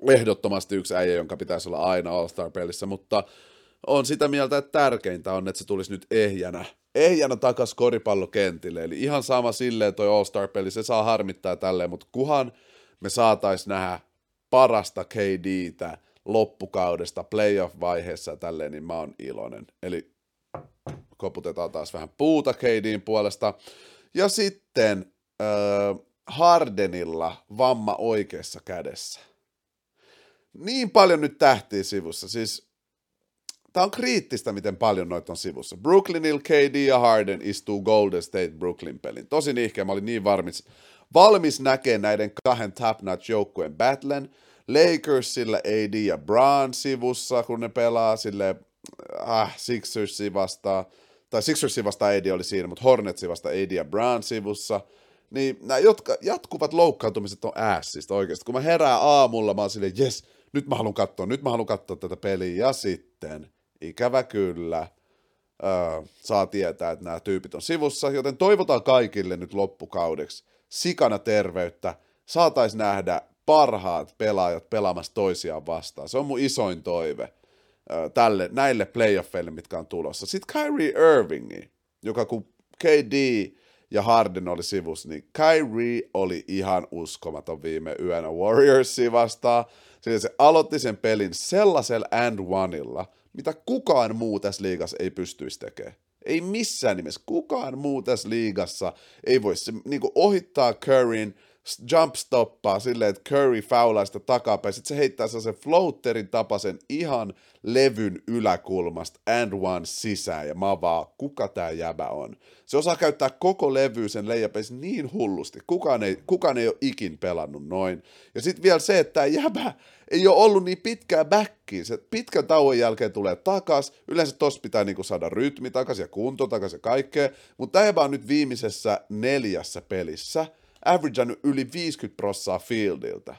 Ehdottomasti yksi äijä, jonka pitäisi olla aina All-Star-pelissä, mutta on sitä mieltä, että tärkeintä on, että se tulisi nyt ehjänä, ehjänä takas koripallokentille. Eli ihan sama silleen toi All-Star-peli, se saa harmittaa tälleen, mutta kuhan me saatais nähdä parasta KDtä loppukaudesta playoff-vaiheessa tälleen, niin mä oon iloinen. Eli koputetaan taas vähän puuta KDin puolesta. Ja sitten äh, Hardenilla vamma oikeassa kädessä. Niin paljon nyt tähtiä sivussa. Siis tämä on kriittistä, miten paljon noita on sivussa. Brooklynil KD ja Harden istuu Golden State Brooklyn pelin. Tosi niihkeä, mä olin niin varmis, valmis näkemään näiden kahden top notch joukkueen battlen. Lakersilla AD ja Bron sivussa, kun ne pelaa sille äh, Sixersi vastaan, tai Sixersi vastaan AD oli siinä, mutta Hornetsi vastaan AD ja Brown sivussa, niin nämä jotka, jatkuvat loukkaantumiset on ässistä oikeasti. Kun mä herään aamulla, mä oon silleen, jes, nyt mä haluan katsoa, nyt mä haluan katsoa tätä peliä, ja sitten, ikävä kyllä, öö, saa tietää, että nämä tyypit on sivussa, joten toivotaan kaikille nyt loppukaudeksi sikana terveyttä, saatais nähdä parhaat pelaajat pelaamassa toisiaan vastaan. Se on mun isoin toive tälle, näille playoffeille, mitkä on tulossa. Sitten Kyrie Irvingi, joka kun KD ja Harden oli sivussa, niin Kyrie oli ihan uskomaton viime yönä Warriorsia vastaan. Sillä se aloitti sen pelin sellaisella and oneilla, mitä kukaan muu tässä liigassa ei pystyisi tekemään. Ei missään nimessä. Kukaan muu tässä liigassa ei voi se, niin ohittaa Curryn jump stoppaa silleen, että Curry faulaa sitä takapäin, sitten se heittää sen floaterin tapaisen ihan levyn yläkulmasta and one sisään, ja mä vaan, kuka tää jäbä on. Se osaa käyttää koko levy sen leijapeisi niin hullusti, kukaan ei, kukaan ei ole ikin pelannut noin. Ja sitten vielä se, että tämä jäbä ei ole ollut niin pitkää backia, se pitkän tauon jälkeen tulee takas, yleensä tossa pitää niinku saada rytmi takas ja kunto takas ja kaikkea, mutta tämä on nyt viimeisessä neljässä pelissä, averagannut yli 50 prossaa fieldiltä.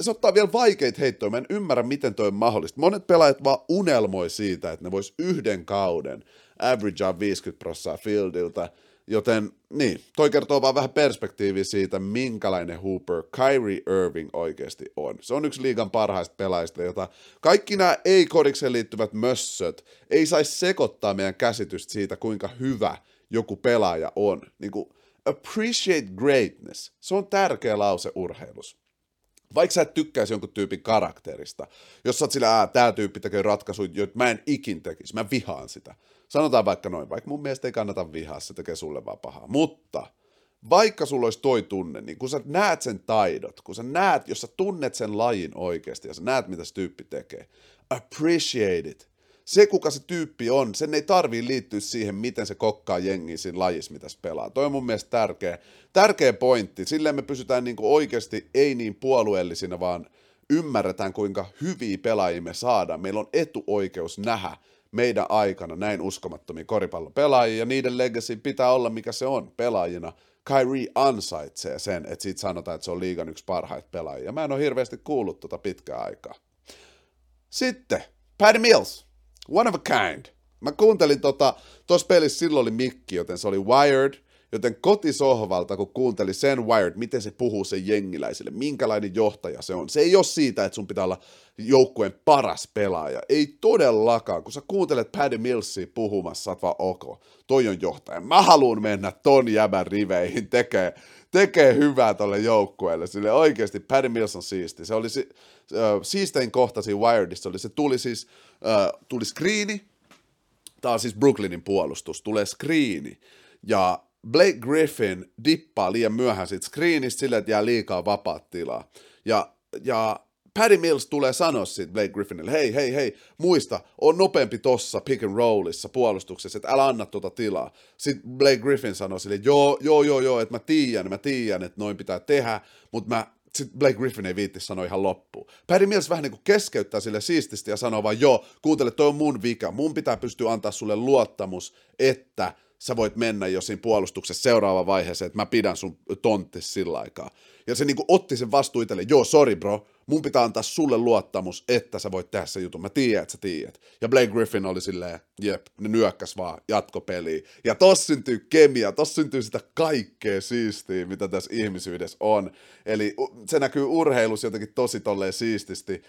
Se ottaa vielä vaikeita heittoja, mä en ymmärrä, miten toi on mahdollista. Monet pelaajat vaan unelmoi siitä, että ne vois yhden kauden averagea 50 prossaa fieldiltä, joten niin, toi kertoo vaan vähän perspektiiviä siitä, minkälainen Hooper Kyrie Irving oikeasti on. Se on yksi liigan parhaista pelaajista, jota kaikki nämä ei-kodikseen liittyvät mössöt ei saisi sekoittaa meidän käsitystä siitä, kuinka hyvä joku pelaaja on. Niin kuin, appreciate greatness. Se on tärkeä lause urheilus. Vaikka sä et tykkäisi jonkun tyypin karakterista, jos sä oot sillä, tää tyyppi tekee ratkaisuja, joita mä en ikin tekisi, mä vihaan sitä. Sanotaan vaikka noin, vaikka mun mielestä ei kannata vihaa, se tekee sulle vaan pahaa. Mutta vaikka sulla olisi toi tunne, niin kun sä näet sen taidot, kun sä näet, jos sä tunnet sen lajin oikeasti ja sä näet, mitä se tyyppi tekee, appreciate it se, kuka se tyyppi on, sen ei tarvii liittyä siihen, miten se kokkaa jengi siinä lajissa, mitä se pelaa. Toi on mun mielestä tärkeä, tärkeä pointti. Silleen me pysytään niinku oikeasti ei niin puolueellisina, vaan ymmärretään, kuinka hyviä pelaajia me saadaan. Meillä on etuoikeus nähdä meidän aikana näin uskomattomia koripallopelaajia, ja niiden legacy pitää olla, mikä se on pelaajina. Kyrie ansaitsee sen, että siitä sanotaan, että se on liigan yksi parhaita pelaajia. Mä en ole hirveästi kuullut tota pitkää aikaa. Sitten, Patty Mills. One of a kind. Mä kuuntelin tota, tuossa pelissä silloin oli mikki, joten se oli Wired, joten kotisohvalta, kun kuuntelin sen Wired, miten se puhuu sen jengiläisille, minkälainen johtaja se on. Se ei ole siitä, että sun pitää olla joukkueen paras pelaaja. Ei todellakaan. Kun sä kuuntelet Paddy Millsia puhumassa, sä oot vaan ok, toi on johtaja. Mä haluan mennä ton jäbän riveihin tekee, tekee hyvää tolle joukkueelle. Sille oikeasti Paddy Mills on siisti. Se oli si, äh, siistein kohta siinä Wiredissa, oli se tuli siis äh, tuli screeni, tämä on siis Brooklynin puolustus, tulee screeni, ja Blake Griffin dippaa liian myöhään siitä screenistä silleen, että jää liikaa vapaat tilaa. Ja, ja Patty Mills tulee sanoa siitä Blake Griffinille, hei, hei, hei, muista, on nopeampi tossa pick and rollissa puolustuksessa, että älä anna tuota tilaa. Sitten Blake Griffin sanoi sille, joo, joo, joo, joo, että mä tiedän, mä tiedän, että noin pitää tehdä, mutta mä sitten Blake Griffin ei viitti sanoa ihan loppuun. Patty Mills vähän niin kuin keskeyttää sille siististi ja sanoo vaan, joo, kuuntele, toi on mun vika, mun pitää pystyä antaa sulle luottamus, että sä voit mennä jo siinä puolustuksessa seuraava vaiheeseen, että mä pidän sun tonttis sillä aikaa. Ja se niin kuin otti sen vastuun itselle, joo, sorry bro, mun pitää antaa sulle luottamus, että sä voit tehdä sen jutun. Mä tiedän, että sä tiedät. Ja Blake Griffin oli silleen, jep, ne nyökkäs vaan jatkopeliin. Ja tossa syntyy kemia, tossa syntyy sitä kaikkea siistiä, mitä tässä ihmisyydessä on. Eli se näkyy urheilussa jotenkin tosi tolleen siististi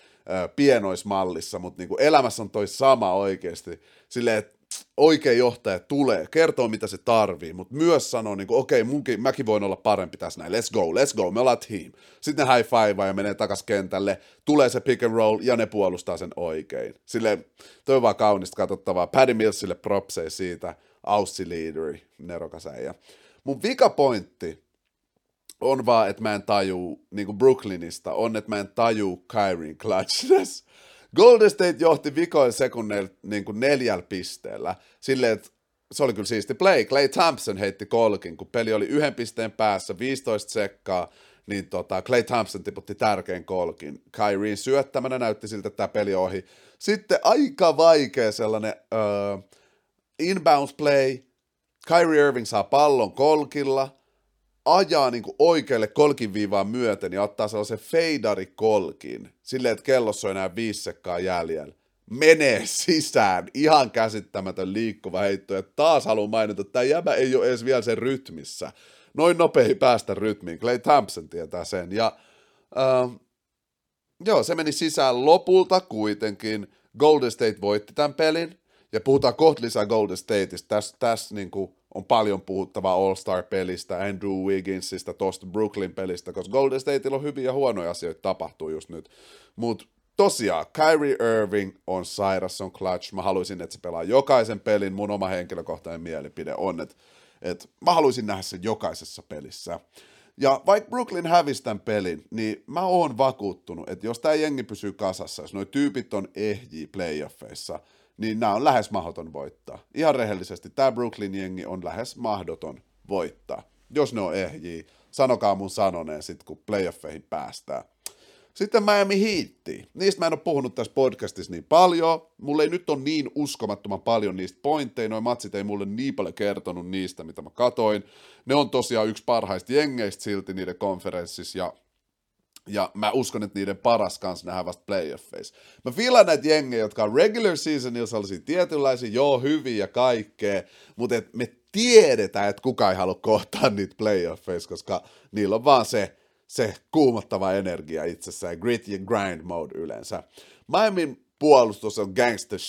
pienoismallissa, mutta niin kuin elämässä on toi sama oikeasti. Silleen, että oikea johtaja tulee, kertoo mitä se tarvii, mutta myös sanoo, niin okei, okay, mäkin voin olla parempi tässä näin, let's go, let's go, me ollaan team. Sitten ne high five ja menee takas kentälle, tulee se pick and roll ja ne puolustaa sen oikein. Sille toi on vaan kaunista katsottavaa. Paddy Millsille propsei siitä, Aussi leaderi, nerokas äijä. Mun vikapointti on vaan, että mä en taju, niin kuin Brooklynista, on, että mä en taju Kyrien clutchness. Golden State johti vikoin sekunneilla niin kuin neljällä pisteellä, silleen, että se oli kyllä siisti play. Clay Thompson heitti kolkin, kun peli oli yhden pisteen päässä, 15 sekkaa, niin tota, Clay Thompson tiputti tärkeän kolkin. Kyrien syöttämänä näytti siltä, että tämä peli ohi. Sitten aika vaikea sellainen uh, inbounds play. Kyrie Irving saa pallon kolkilla, ajaa niin oikealle kolkin viivaan myöten ja ottaa sellaisen feidari kolkin, silleen, että kellossa on enää viisi sekkaa jäljellä. Menee sisään, ihan käsittämätön liikkuva heitto, ja taas haluan mainita, että tämä jäbä ei ole edes vielä sen rytmissä. Noin nopea päästä rytmiin, Clay Thompson tietää sen, ja äh, joo, se meni sisään lopulta kuitenkin. Golden State voitti tämän pelin, ja puhutaan kohta lisää Golden Stateista, tässä täs, niin kuin, on paljon puhuttavaa All-Star-pelistä, Andrew Wigginsista, tosta Brooklyn-pelistä, koska Golden Stateilla on hyviä ja huonoja asioita tapahtuu just nyt. Mutta tosiaan, Kyrie Irving on sairas, on clutch. Mä haluaisin, että se pelaa jokaisen pelin. Mun oma henkilökohtainen mielipide on, että, että mä haluaisin nähdä sen jokaisessa pelissä. Ja vaikka Brooklyn hävisi tämän pelin, niin mä oon vakuuttunut, että jos tämä jengi pysyy kasassa, jos nuo tyypit on ehjiä playoffeissa – niin nämä on lähes mahdoton voittaa. Ihan rehellisesti, tämä Brooklyn-jengi on lähes mahdoton voittaa. Jos ne on ehjiä, sanokaa mun sanoneen sitten, kun playoffeihin päästään. Sitten Miami Heat. Niistä mä en ole puhunut tässä podcastissa niin paljon. Mulle ei nyt ole niin uskomattoman paljon niistä pointteja. Noin matsit ei mulle niin paljon kertonut niistä, mitä mä katoin. Ne on tosiaan yksi parhaista jengeistä silti niiden konferenssissa. Ja ja mä uskon, että niiden paras kanssa nähdään vasta playoffeissa. Mä fiilan näitä jengejä, jotka on regular seasonilla sellaisia tietynlaisia, joo, hyviä ja kaikkea, mutta et me tiedetään, että kuka ei halua kohtaa niitä playoffeissa, koska niillä on vaan se, se kuumottava energia itsessään, grit ja grind mode yleensä. Miamin puolustus on gangster,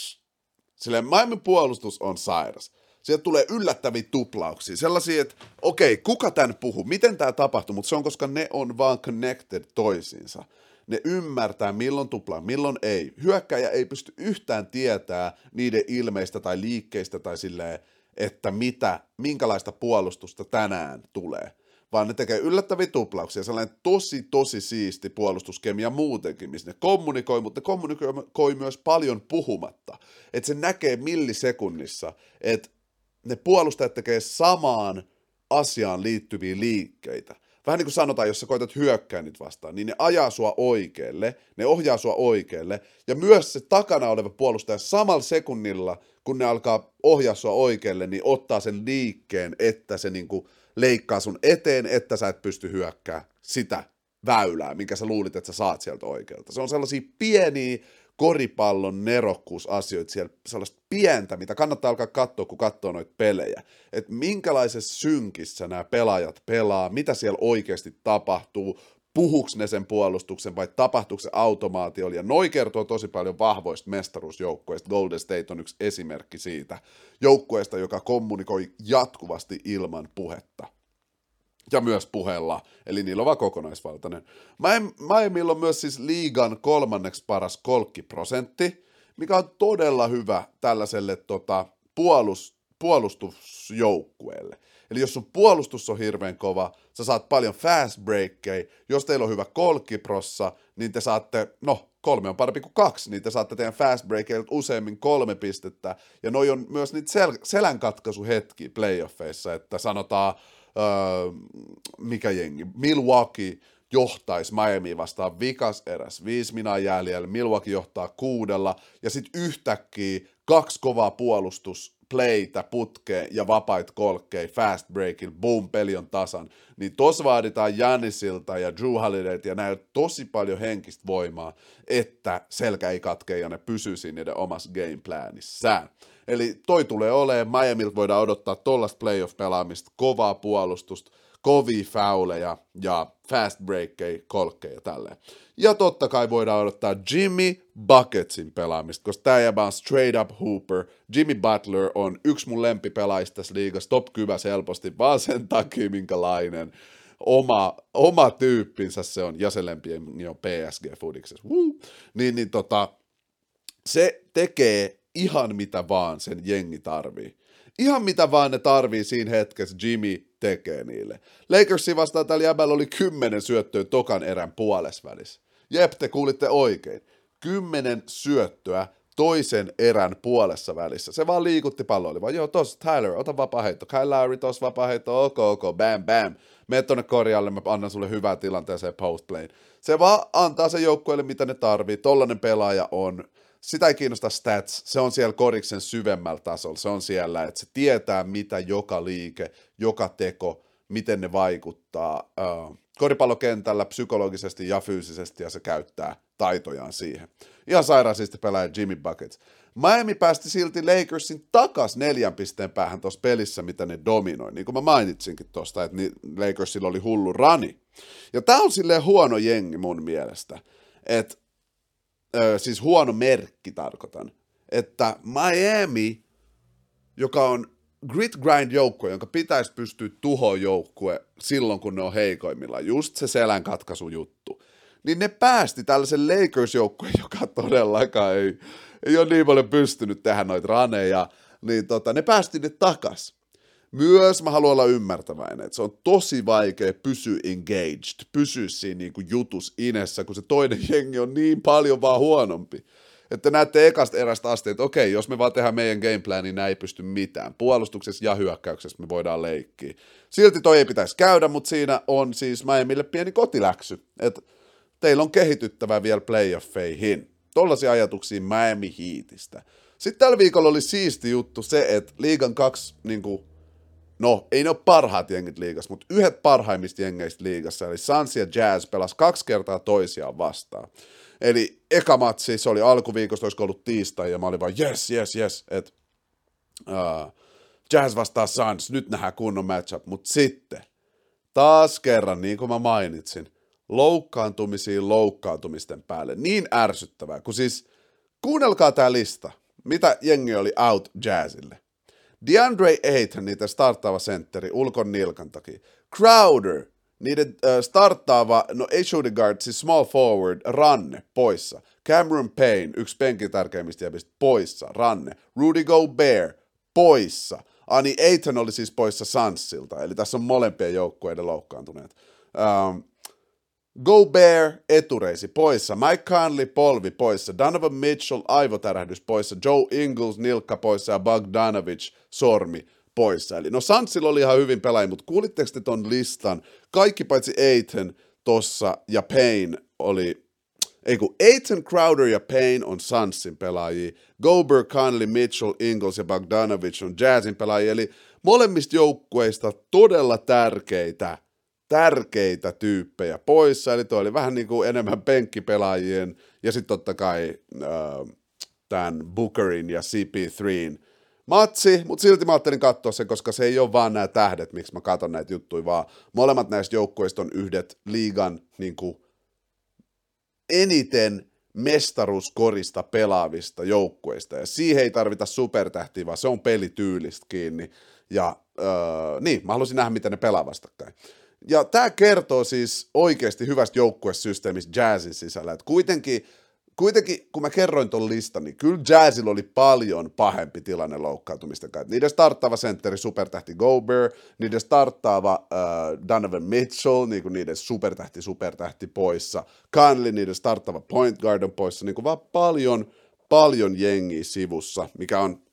silleen Miamin puolustus on sairas sieltä tulee yllättäviä tuplauksia, sellaisia, että okei, okay, kuka tämän puhuu, miten tämä tapahtuu, mutta se on, koska ne on vaan connected toisiinsa. Ne ymmärtää, milloin tuplaa, milloin ei. Hyökkäjä ei pysty yhtään tietää niiden ilmeistä tai liikkeistä tai silleen, että mitä, minkälaista puolustusta tänään tulee vaan ne tekee yllättäviä tuplauksia, sellainen tosi, tosi siisti puolustuskemia muutenkin, missä ne kommunikoi, mutta ne kommunikoi myös paljon puhumatta. Että se näkee millisekunnissa, että ne puolustajat tekee samaan asiaan liittyviä liikkeitä. Vähän niin kuin sanotaan, jos sä koetat hyökkää niitä vastaan, niin ne ajaa sua oikealle, ne ohjaa sua oikealle, ja myös se takana oleva puolustaja samalla sekunnilla, kun ne alkaa ohjaa sua oikealle, niin ottaa sen liikkeen, että se niin kuin leikkaa sun eteen, että sä et pysty hyökkää sitä väylää, minkä sä luulit, että sä saat sieltä oikealta. Se on sellaisia pieniä koripallon nerokkuusasioita siellä, sellaista pientä, mitä kannattaa alkaa katsoa, kun katsoo noita pelejä. Että minkälaisessa synkissä nämä pelaajat pelaa, mitä siellä oikeasti tapahtuu, puhuks ne sen puolustuksen vai tapahtuuko se automaatiolla. Ja noi kertoo tosi paljon vahvoista mestaruusjoukkueista. Golden State on yksi esimerkki siitä joukkueesta, joka kommunikoi jatkuvasti ilman puhetta ja myös puheella, eli niillä on vaan kokonaisvaltainen. Miamilla on myös siis liigan kolmanneksi paras kolkkiprosentti, mikä on todella hyvä tällaiselle tota, puolus, puolustusjoukkueelle. Eli jos sun puolustus on hirveän kova, sä saat paljon fast breakkejä, jos teillä on hyvä kolkkiprossa, niin te saatte, no kolme on parempi kuin kaksi, niin te saatte teidän fast breakeilta useammin kolme pistettä, ja noi on myös niitä sel- selänkatkaisu-hetki playoffeissa, että sanotaan, öö, mikä jengi, Milwaukee johtaisi Miami vastaan vikas eräs, viisi minaa jäljellä, Milwaukee johtaa kuudella, ja sitten yhtäkkiä kaksi kovaa puolustus playtä, putkeen ja vapait kolkkei, fast breakin, boom, peli on tasan. Niin tos vaaditaan Janisilta ja Drew Holidayt ja näin tosi paljon henkistä voimaa, että selkä ei katkea ja ne pysyisi niiden omassa gameplanissään. Eli toi tulee olemaan, Miamilta voidaan odottaa tollasta playoff-pelaamista, kovaa puolustusta, kovia fauleja ja fast breakkeja, kolkkeja ja tälleen. Ja totta kai voidaan odottaa Jimmy Bucketsin pelaamista, koska tämä jäbä on straight up hooper. Jimmy Butler on yksi mun lempipelaajista tässä liigassa, top kyvä helposti, vaan sen takia minkälainen oma, oma tyyppinsä se on, ja se lempi on PSG-fudiksessa. Niin, niin tota, se tekee ihan mitä vaan sen jengi tarvii. Ihan mitä vaan ne tarvii siinä hetkessä Jimmy tekee niille. Lakersin vastaan tällä jäbällä oli kymmenen syöttöä tokan erän puolesvälissä. Jep, te kuulitte oikein. Kymmenen syöttöä toisen erän puolessa välissä. Se vaan liikutti pallo, oli vaan, joo, tos Tyler, ota vapaa heitto, Kyle Lowry, tos vapaa heitto, ok, ok, bam, bam. Mene tonne korjalle, mä annan sulle hyvää tilanteeseen postplay. Se vaan antaa se joukkueelle, mitä ne tarvii. Tollanen pelaaja on sitä ei kiinnosta stats, se on siellä koriksen syvemmällä tasolla, se on siellä, että se tietää, mitä joka liike, joka teko, miten ne vaikuttaa uh, koripallokentällä psykologisesti ja fyysisesti, ja se käyttää taitojaan siihen. Ihan sairaasista pelaaja Jimmy Buckets. Miami päästi silti Lakersin takas neljän pisteen päähän tuossa pelissä, mitä ne dominoi. Niin kuin mä mainitsinkin tuosta, että Lakersilla oli hullu rani. Ja tää on silleen huono jengi mun mielestä. Että ö, siis huono merkki tarkoitan, että Miami, joka on grit grind joukkue, jonka pitäisi pystyä tuhoon joukkue silloin, kun ne on heikoimmilla, just se selän katkaisu juttu, niin ne päästi tällaisen Lakers-joukkueen, joka todellakaan ei, ei ole niin paljon pystynyt tehdä noita raneja, niin tota, ne päästi ne takas. Myös mä haluan olla ymmärtäväinen, että se on tosi vaikea pysyä engaged, pysyä siinä niin kuin jutus inessä, kun se toinen jengi on niin paljon vaan huonompi. Että näette ekasta erästä asti, että okei, jos me vaan tehdään meidän gameplan, niin näin ei pysty mitään. Puolustuksessa ja hyökkäyksessä me voidaan leikkiä. Silti toi ei pitäisi käydä, mutta siinä on siis Miamille pieni kotiläksy, että teillä on kehityttävä vielä playoffeihin. Tollaisia ajatuksia Miami Heatistä. Sitten tällä viikolla oli siisti juttu se, että liigan kaksi niin kuin, no, ei ne ole parhaat jengit liigassa, mutta yhdet parhaimmista jengeistä liigassa, eli Suns ja Jazz pelas kaksi kertaa toisiaan vastaan. Eli eka matsi, se oli alkuviikosta, olisiko ollut tiistai, ja mä olin vaan yes, yes, yes, että uh, Jazz vastaa Suns, nyt nähdään kunnon matchup, mutta sitten, taas kerran, niin kuin mä mainitsin, loukkaantumisiin loukkaantumisten päälle, niin ärsyttävää, kun siis, kuunnelkaa tämä lista, mitä jengi oli out Jazzille. DeAndre Ayton, niitä starttaava sentteri, ulkon nilkan takia. Crowder, niiden äh, starttaava, no ei shooting guard, siis small forward, ranne, poissa. Cameron Payne, yksi penkin tärkeimmistä jäbistä, poissa, ranne. Rudy Gobert, poissa. Ani Ayton oli siis poissa Sansilta, eli tässä on molempien joukkueiden loukkaantuneet. Um, Gobert etureisi poissa, Mike Conley polvi poissa, Donovan Mitchell aivotärähdys poissa, Joe Ingles nilkka poissa ja Bogdanovich sormi poissa. Eli no Sansilla oli ihan hyvin pelaaja, mutta kuulitteko te ton listan? Kaikki paitsi Aiton tossa ja Payne oli, ei kun Aiton, Crowder ja Payne on Sansin pelaajia, Gobert, Conley, Mitchell, Ingles ja Bogdanovich on Jazzin pelaajia, eli molemmista joukkueista todella tärkeitä tärkeitä tyyppejä poissa, eli toi oli vähän niin kuin enemmän penkkipelaajien, ja sitten totta kai äh, tämän Bookerin ja CP3 matsi, mutta silti mä ajattelin katsoa sen, koska se ei ole vaan nämä tähdet, miksi mä katson näitä juttuja, vaan molemmat näistä joukkueista on yhdet liigan niin kuin, eniten mestaruuskorista pelaavista joukkueista, ja siihen ei tarvita supertähtiä, vaan se on pelityylistä kiinni, ja öö, niin, mä haluaisin nähdä, miten ne pelaa vastakkain. Ja tämä kertoo siis oikeasti hyvästä joukkuesysteemistä Jazzin sisällä. Et kuitenkin, kuitenkin, kun mä kerroin ton listan, niin kyllä Jazzilla oli paljon pahempi tilanne loukkaantumisten kanssa. Niiden starttaava sentteri supertähti Gobert, niiden starttaava uh, Donovan Mitchell, niin kuin niiden supertähti supertähti poissa, Conley, niiden starttaava point guard on poissa, niin kuin vaan paljon, paljon jengiä sivussa, mikä on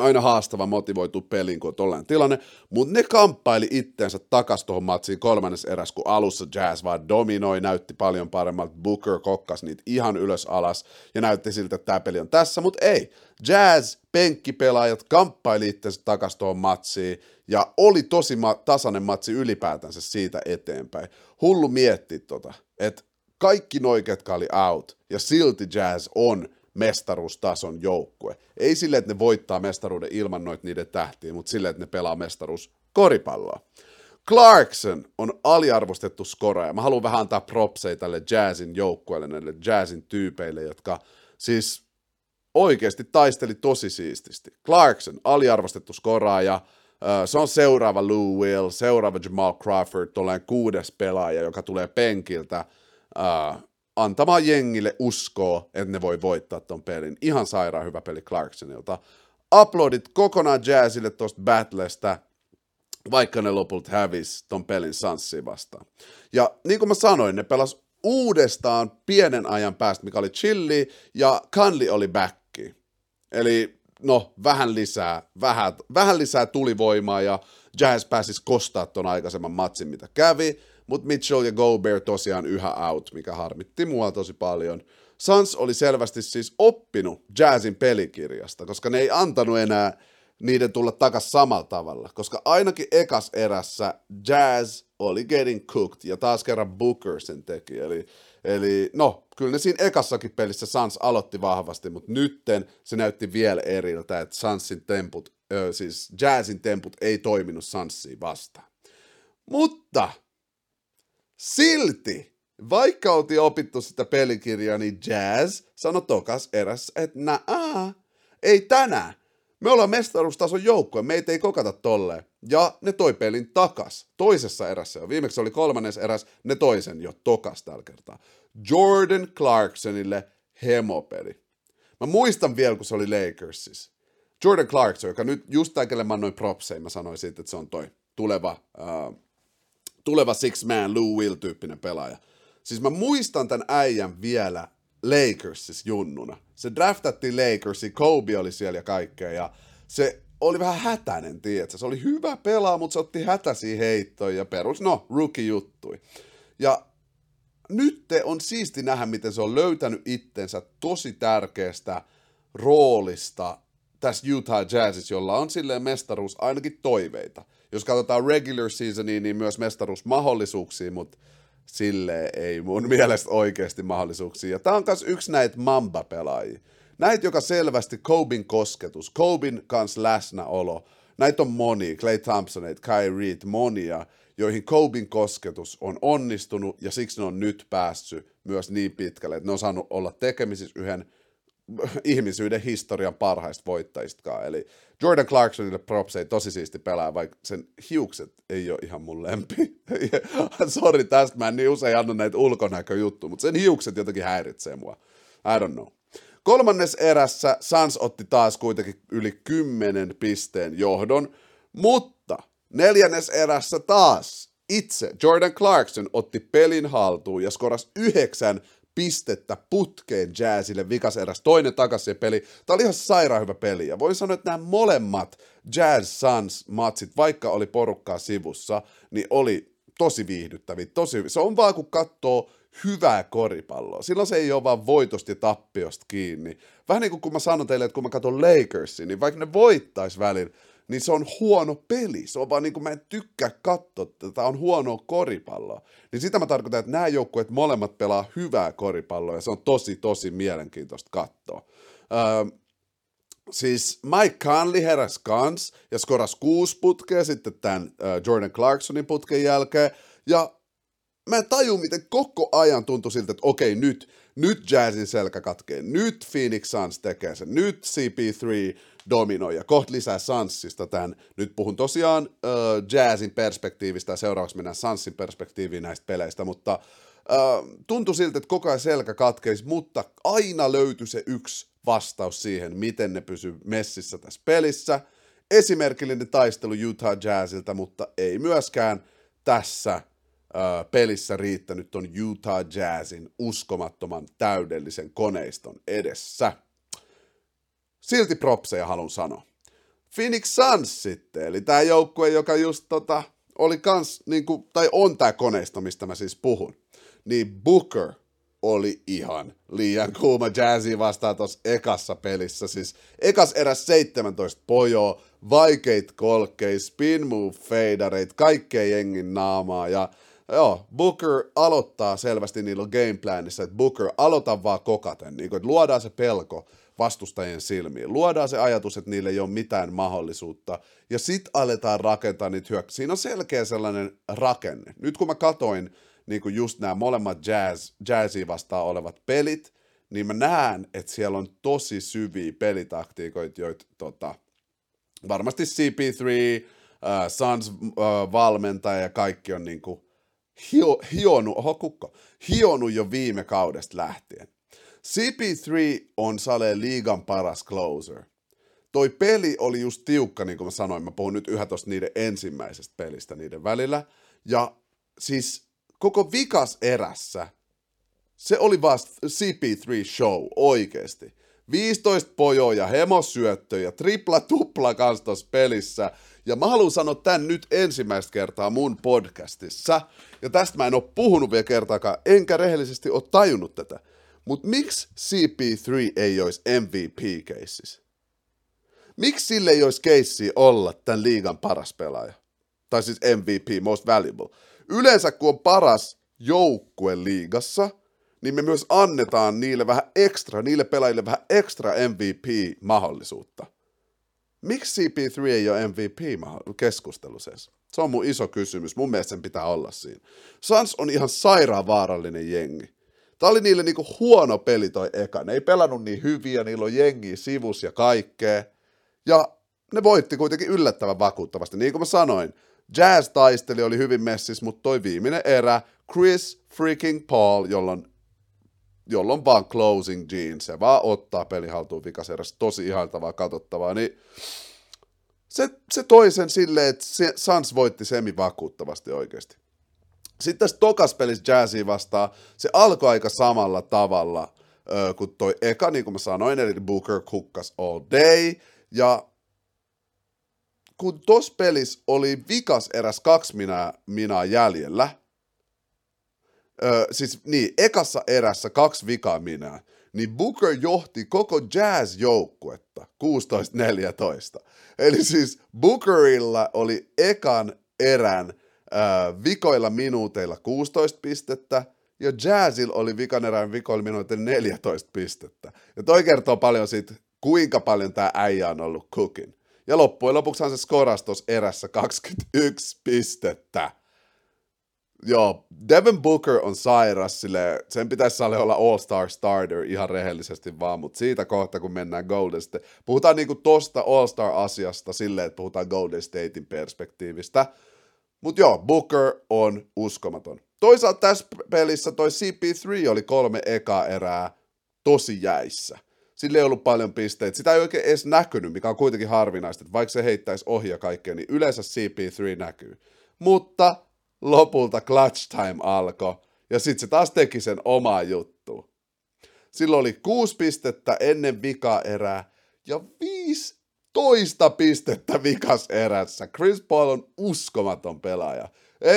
aina haastava motivoitu peliin, kun on tilanne, mutta ne kamppaili itteensä takas tuohon matsiin kolmannes eräs, kun alussa Jazz vaan dominoi, näytti paljon paremmalta, Booker kokkas niitä ihan ylös alas, ja näytti siltä, että tämä peli on tässä, mutta ei. Jazz, penkkipelaajat kamppaili itteensä takas tuohon matsiin, ja oli tosi ma- tasainen matsi ylipäätänsä siitä eteenpäin. Hullu mietti tota, että kaikki noi, ketkä oli out, ja silti Jazz on mestaruustason joukkue. Ei sille, että ne voittaa mestaruuden ilman noita niiden tähtiä, mutta sille, että ne pelaa mestaruus koripalloa. Clarkson on aliarvostettu skoraaja. Mä haluan vähän antaa propseja tälle Jazzin joukkueelle, näille Jazzin tyypeille, jotka siis oikeasti taisteli tosi siististi. Clarkson, aliarvostettu skoraaja, se on seuraava Lou Will, seuraava Jamal Crawford, tuollainen kuudes pelaaja, joka tulee penkiltä antamaan jengille uskoa, että ne voi voittaa ton pelin. Ihan sairaan hyvä peli Clarksonilta. Uploadit kokonaan Jazzille tosta battlesta, vaikka ne lopulta hävis ton pelin Sanssiin vastaan. Ja niin kuin mä sanoin, ne pelas uudestaan pienen ajan päästä, mikä oli chilli, ja Kanli oli backi. Eli no, vähän lisää, vähän, vähän lisää tulivoimaa, ja Jazz pääsis kostaa ton aikaisemman matsin, mitä kävi, mutta Mitchell ja Gobert tosiaan yhä out, mikä harmitti mua tosi paljon. Suns oli selvästi siis oppinut Jazzin pelikirjasta, koska ne ei antanut enää niiden tulla takas samalla tavalla, koska ainakin ekas erässä Jazz oli getting cooked, ja taas kerran Booker sen teki, eli, eli no, kyllä ne siinä ekassakin pelissä Suns aloitti vahvasti, mutta nytten se näytti vielä eriltä, että Sunsin temput, ö, siis Jazzin temput ei toiminut Sunsiin vastaan. Mutta Silti, vaikka oltiin opittu sitä pelikirjaa, niin Jazz sanoi tokas erässä, että nää, ei tänään. Me ollaan mestaruustason joukkue, meitä ei kokata tolleen. Ja ne toi pelin takas, toisessa erässä jo. Viimeksi oli kolmannes eräs, ne toisen jo tokas tällä kertaa. Jordan Clarksonille hemopeli. Mä muistan vielä, kun se oli Lakersissa. Jordan Clarkson, joka nyt just tämä, mä annoin propseja, mä sanoin siitä, että se on toi tuleva uh, tuleva six man Lou Will-tyyppinen pelaaja. Siis mä muistan tämän äijän vielä Lakersissa junnuna. Se draftattiin Lakersiin, Kobe oli siellä ja kaikkea, ja se oli vähän hätäinen, tiedätkö? Se oli hyvä pelaa, mutta se otti hätäisiä heittoja ja perus, no, rookie juttui. Ja nyt on siisti nähdä, miten se on löytänyt itsensä tosi tärkeästä roolista tässä Utah Jazzissa, jolla on silleen mestaruus ainakin toiveita jos katsotaan regular seasonia, niin myös mestaruusmahdollisuuksia, mutta sille ei mun mielestä oikeasti mahdollisuuksia. Tää on myös yksi näitä Mamba-pelaajia. Näitä, joka selvästi Kobin kosketus, Kobin kanssa läsnäolo, näitä on moni, Clay Thompson, Kyrie, monia, joihin Kobin kosketus on onnistunut ja siksi ne on nyt päässyt myös niin pitkälle, että ne on saanut olla tekemisissä yhden ihmisyyden historian parhaista voittajistakaan. Eli Jordan Clarksonille props ei tosi siisti pelaa, vaikka sen hiukset ei ole ihan mun lempi. Sori tästä, mä en niin usein anna näitä ulkonäköjuttuja, mutta sen hiukset jotenkin häiritsee mua. I don't know. Kolmannes erässä Suns otti taas kuitenkin yli 10 pisteen johdon, mutta neljännes erässä taas itse Jordan Clarkson otti pelin haltuun ja skorasi yhdeksän pistettä putkeen Jazzille vikas eräs, toinen takaisin peli. Tämä oli ihan sairaan hyvä peli, ja voin sanoa, että nämä molemmat Jazz Suns matsit, vaikka oli porukkaa sivussa, niin oli tosi viihdyttäviä, tosi Se on vaan, kun katsoo hyvää koripalloa. Silloin se ei ole vaan voitosta ja tappiosta kiinni. Vähän niin kuin kun mä sanon teille, että kun mä katson Lakersin, niin vaikka ne voittais välillä, niin se on huono peli. Se on vaan niin kuin mä en tykkää katsoa, tämä on huono koripalloa. Niin sitä mä tarkoitan, että nämä joukkueet molemmat pelaa hyvää koripalloa ja se on tosi, tosi mielenkiintoista katsoa. Öö, siis Mike Conley heräs kans ja skoras kuusi putkea sitten tämän Jordan Clarksonin putken jälkeen. Ja mä en taju, miten koko ajan tuntui siltä, että okei, nyt, nyt Jazzin selkä katkee, nyt Phoenix Suns tekee sen, nyt CP3 dominoi ja kohta lisää Sanssista tämän. Nyt puhun tosiaan uh, Jazzin perspektiivistä ja seuraavaksi mennään Sanssin perspektiiviin näistä peleistä, mutta uh, tuntui siltä, että koko ajan selkä katkeisi, mutta aina löytyi se yksi vastaus siihen, miten ne pysyy messissä tässä pelissä. Esimerkillinen taistelu Utah Jazzilta, mutta ei myöskään tässä pelissä riittänyt ton Utah Jazzin uskomattoman täydellisen koneiston edessä. Silti propseja haluan sanoa. Phoenix Suns sitten, eli tämä joukkue, joka just tota, oli kans, niinku, tai on tämä koneisto, mistä mä siis puhun, niin Booker oli ihan liian kuuma jazzi vastaan tuossa ekassa pelissä. Siis ekas eräs 17 pojoa, vaikeit kolkkei, spin move fadereit, kaikkea jengin naamaa ja Joo, Booker aloittaa selvästi niillä gameplanissa, että Booker aloita vaan kokaten, niin kuin, että luodaan se pelko vastustajien silmiin. Luodaan se ajatus, että niille ei ole mitään mahdollisuutta, ja sit aletaan rakentaa niitä hyökkäyksiä. Siinä on selkeä sellainen rakenne. Nyt kun mä katoin niin kuin just nämä molemmat jazz, jazzy vastaan olevat pelit, niin mä näen, että siellä on tosi syviä pelitaktiikoita, joita tota, varmasti CP3, uh, Suns uh, valmentaja ja kaikki on niin kuin hio, hionut, oho kukko, jo viime kaudesta lähtien. CP3 on Sale liigan paras closer. Toi peli oli just tiukka, niin kuin mä sanoin, mä puhun nyt yhä tosta niiden ensimmäisestä pelistä niiden välillä. Ja siis koko vikas erässä se oli vasta CP3 show oikeesti. 15 pojoja, hemosyöttöjä, tripla tupla kanssa tuossa pelissä. Ja mä haluan sanoa tän nyt ensimmäistä kertaa mun podcastissa. Ja tästä mä en oo puhunut vielä kertaakaan, enkä rehellisesti oo tajunnut tätä. Mutta miksi CP3 ei olisi MVP-keississä? Miksi sille ei olisi keissi olla tämän liigan paras pelaaja? Tai siis MVP, most valuable. Yleensä kun on paras joukkue liigassa, niin me myös annetaan niille vähän ekstra, niille pelaajille vähän ekstra MVP-mahdollisuutta. Miksi CP3 ei ole MVP-keskustelussa? Se on mun iso kysymys. Mun mielestä sen pitää olla siinä. Sans on ihan sairaan vaarallinen jengi. Tämä oli niille niinku huono peli toi eka. Ne ei pelannut niin hyviä, niillä on jengi sivus ja kaikkea. Ja ne voitti kuitenkin yllättävän vakuuttavasti. Niin kuin mä sanoin, Jazz taisteli, oli hyvin messis, mutta toi viimeinen erä, Chris freaking Paul, jolloin jolloin vaan closing jeans, se vaan ottaa peli haltuun vikaserässä, tosi ihailtavaa, katsottavaa, niin se, se toi sen silleen, että Sans voitti semi vakuuttavasti oikeasti. Sitten tässä tokas pelissä Jazzy vastaan, se alkoi aika samalla tavalla ö, kuin toi eka, niin kuin mä sanoin, eli Booker kukkas all day, ja kun tos pelissä oli vikas eräs kaksi minää, minää jäljellä, ö, siis niin, ekassa erässä kaksi vikaa minää, niin Booker johti koko jazz-joukkuetta 16-14. Eli siis Bookerilla oli ekan erän äh, vikoilla minuuteilla 16 pistettä, ja Jazzil oli vikan erään vikoilla minuuteilla 14 pistettä. Ja toi kertoo paljon siitä, kuinka paljon tämä äijä on ollut cooking. Ja loppujen lopuksihan se skorasi tuossa erässä 21 pistettä. Joo, Devin Booker on sairas, sille, sen pitäisi olla All-Star starter ihan rehellisesti vaan, mutta siitä kohta kun mennään Golden State, puhutaan niinku tosta All-Star-asiasta silleen, että puhutaan Golden Statein perspektiivistä, mutta joo, Booker on uskomaton. Toisaalta tässä pelissä toi CP3 oli kolme eka erää tosi jäissä. Sillä ei ollut paljon pisteitä. Sitä ei oikein edes näkynyt, mikä on kuitenkin harvinaista, että vaikka se heittäisi ohja kaikkea, niin yleensä CP3 näkyy. Mutta lopulta clutch time alkoi, ja sitten se taas teki sen omaa juttu. Silloin oli kuusi pistettä ennen vika erää, ja viisi toista pistettä vikas erässä. Chris Paul on uskomaton pelaaja.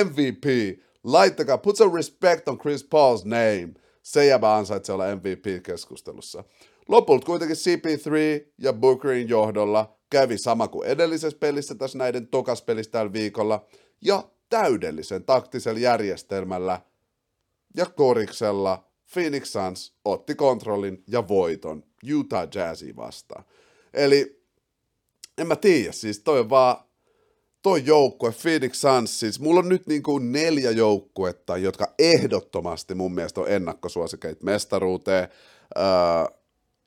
MVP, laittakaa, put some respect on Chris Paul's name. Se jäbä ansaitsee olla MVP-keskustelussa. Lopulta kuitenkin CP3 ja Bookerin johdolla kävi sama kuin edellisessä pelissä tässä näiden tokaspelissä tällä viikolla, ja täydellisen taktisella järjestelmällä ja koriksella Phoenix Suns otti kontrollin ja voiton Utah Jazzy vastaan. Eli en mä tiedä, siis toi on vaan toi joukkue, Phoenix Suns, siis mulla on nyt niin kuin neljä joukkuetta, jotka ehdottomasti mun mielestä on ennakkosuosikeita mestaruuteen. Öö,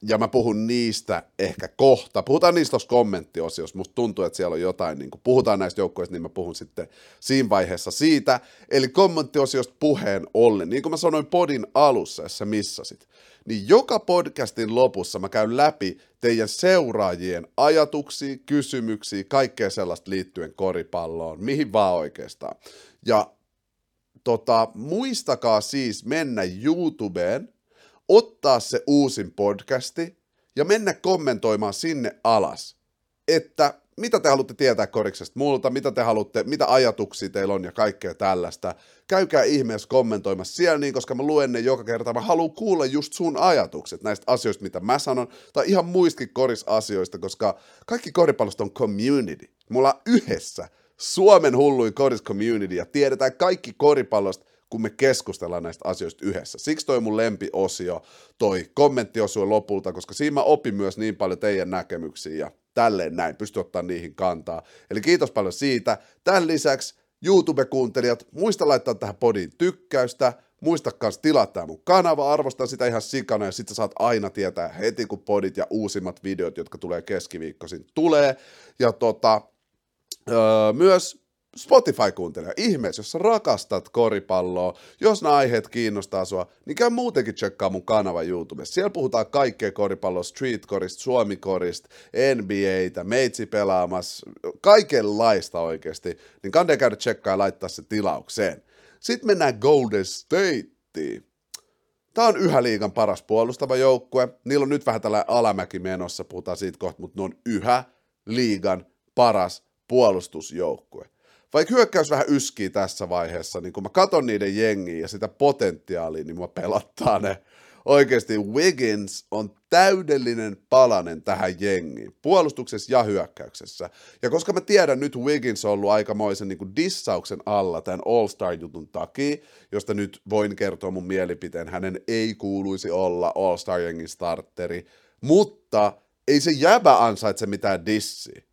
ja mä puhun niistä ehkä kohta. Puhutaan niistä tuossa kommenttiosiossa. Musta tuntuu, että siellä on jotain, niin kun puhutaan näistä joukkoista, niin mä puhun sitten siinä vaiheessa siitä. Eli kommenttiosiosta puheen ollen, niin kuin mä sanoin podin alussa, jos sä missasit, niin joka podcastin lopussa mä käyn läpi teidän seuraajien ajatuksia, kysymyksiä, kaikkea sellaista liittyen koripalloon, mihin vaan oikeastaan. Ja tota, muistakaa siis mennä YouTubeen, ottaa se uusin podcasti ja mennä kommentoimaan sinne alas, että mitä te haluatte tietää koriksesta multa, mitä te haluatte, mitä ajatuksia teillä on ja kaikkea tällaista. Käykää ihmeessä kommentoimassa siellä niin, koska mä luen ne joka kerta. Mä haluan kuulla just sun ajatukset näistä asioista, mitä mä sanon, tai ihan muistakin korisasioista, koska kaikki koripallosta on community. Mulla yhdessä Suomen hulluin koris community ja tiedetään kaikki koripallosta kun me keskustellaan näistä asioista yhdessä. Siksi toi mun lempiosio, toi kommenttiosio lopulta, koska siinä mä opin myös niin paljon teidän näkemyksiä ja tälleen näin, pysty ottaa niihin kantaa. Eli kiitos paljon siitä. Tämän lisäksi YouTube-kuuntelijat, muista laittaa tähän podiin tykkäystä, muista myös tilaa tämä mun kanava, arvostan sitä ihan sikana ja sit sä saat aina tietää heti kun podit ja uusimmat videot, jotka tulee keskiviikkoisin, tulee. Ja tota, öö, myös Spotify-kuuntelija, ihmeessä, jos rakastat koripalloa, jos nämä aiheet kiinnostaa sua, niin käy muutenkin tsekkaa mun kanava YouTubessa. Siellä puhutaan kaikkea koripalloa, streetkorista, suomikorista, NBAtä, meitsi pelaamassa, kaikenlaista oikeasti. Niin kannattaa käydä tsekkaa ja laittaa se tilaukseen. Sitten mennään Golden Stateen. Tämä on yhä liigan paras puolustava joukkue. Niillä on nyt vähän tällainen alamäki menossa, puhutaan siitä kohta, mutta ne on yhä liigan paras puolustusjoukkue vaikka hyökkäys vähän yskii tässä vaiheessa, niin kun mä katon niiden jengiä ja sitä potentiaalia, niin mä pelottaa ne. Oikeasti Wiggins on täydellinen palanen tähän jengiin, puolustuksessa ja hyökkäyksessä. Ja koska mä tiedän, nyt Wiggins on ollut aikamoisen niin dissauksen alla tämän All-Star-jutun takia, josta nyt voin kertoa mun mielipiteen, hänen ei kuuluisi olla All-Star-jengin starteri, mutta ei se jäbä ansaitse mitään dissiä.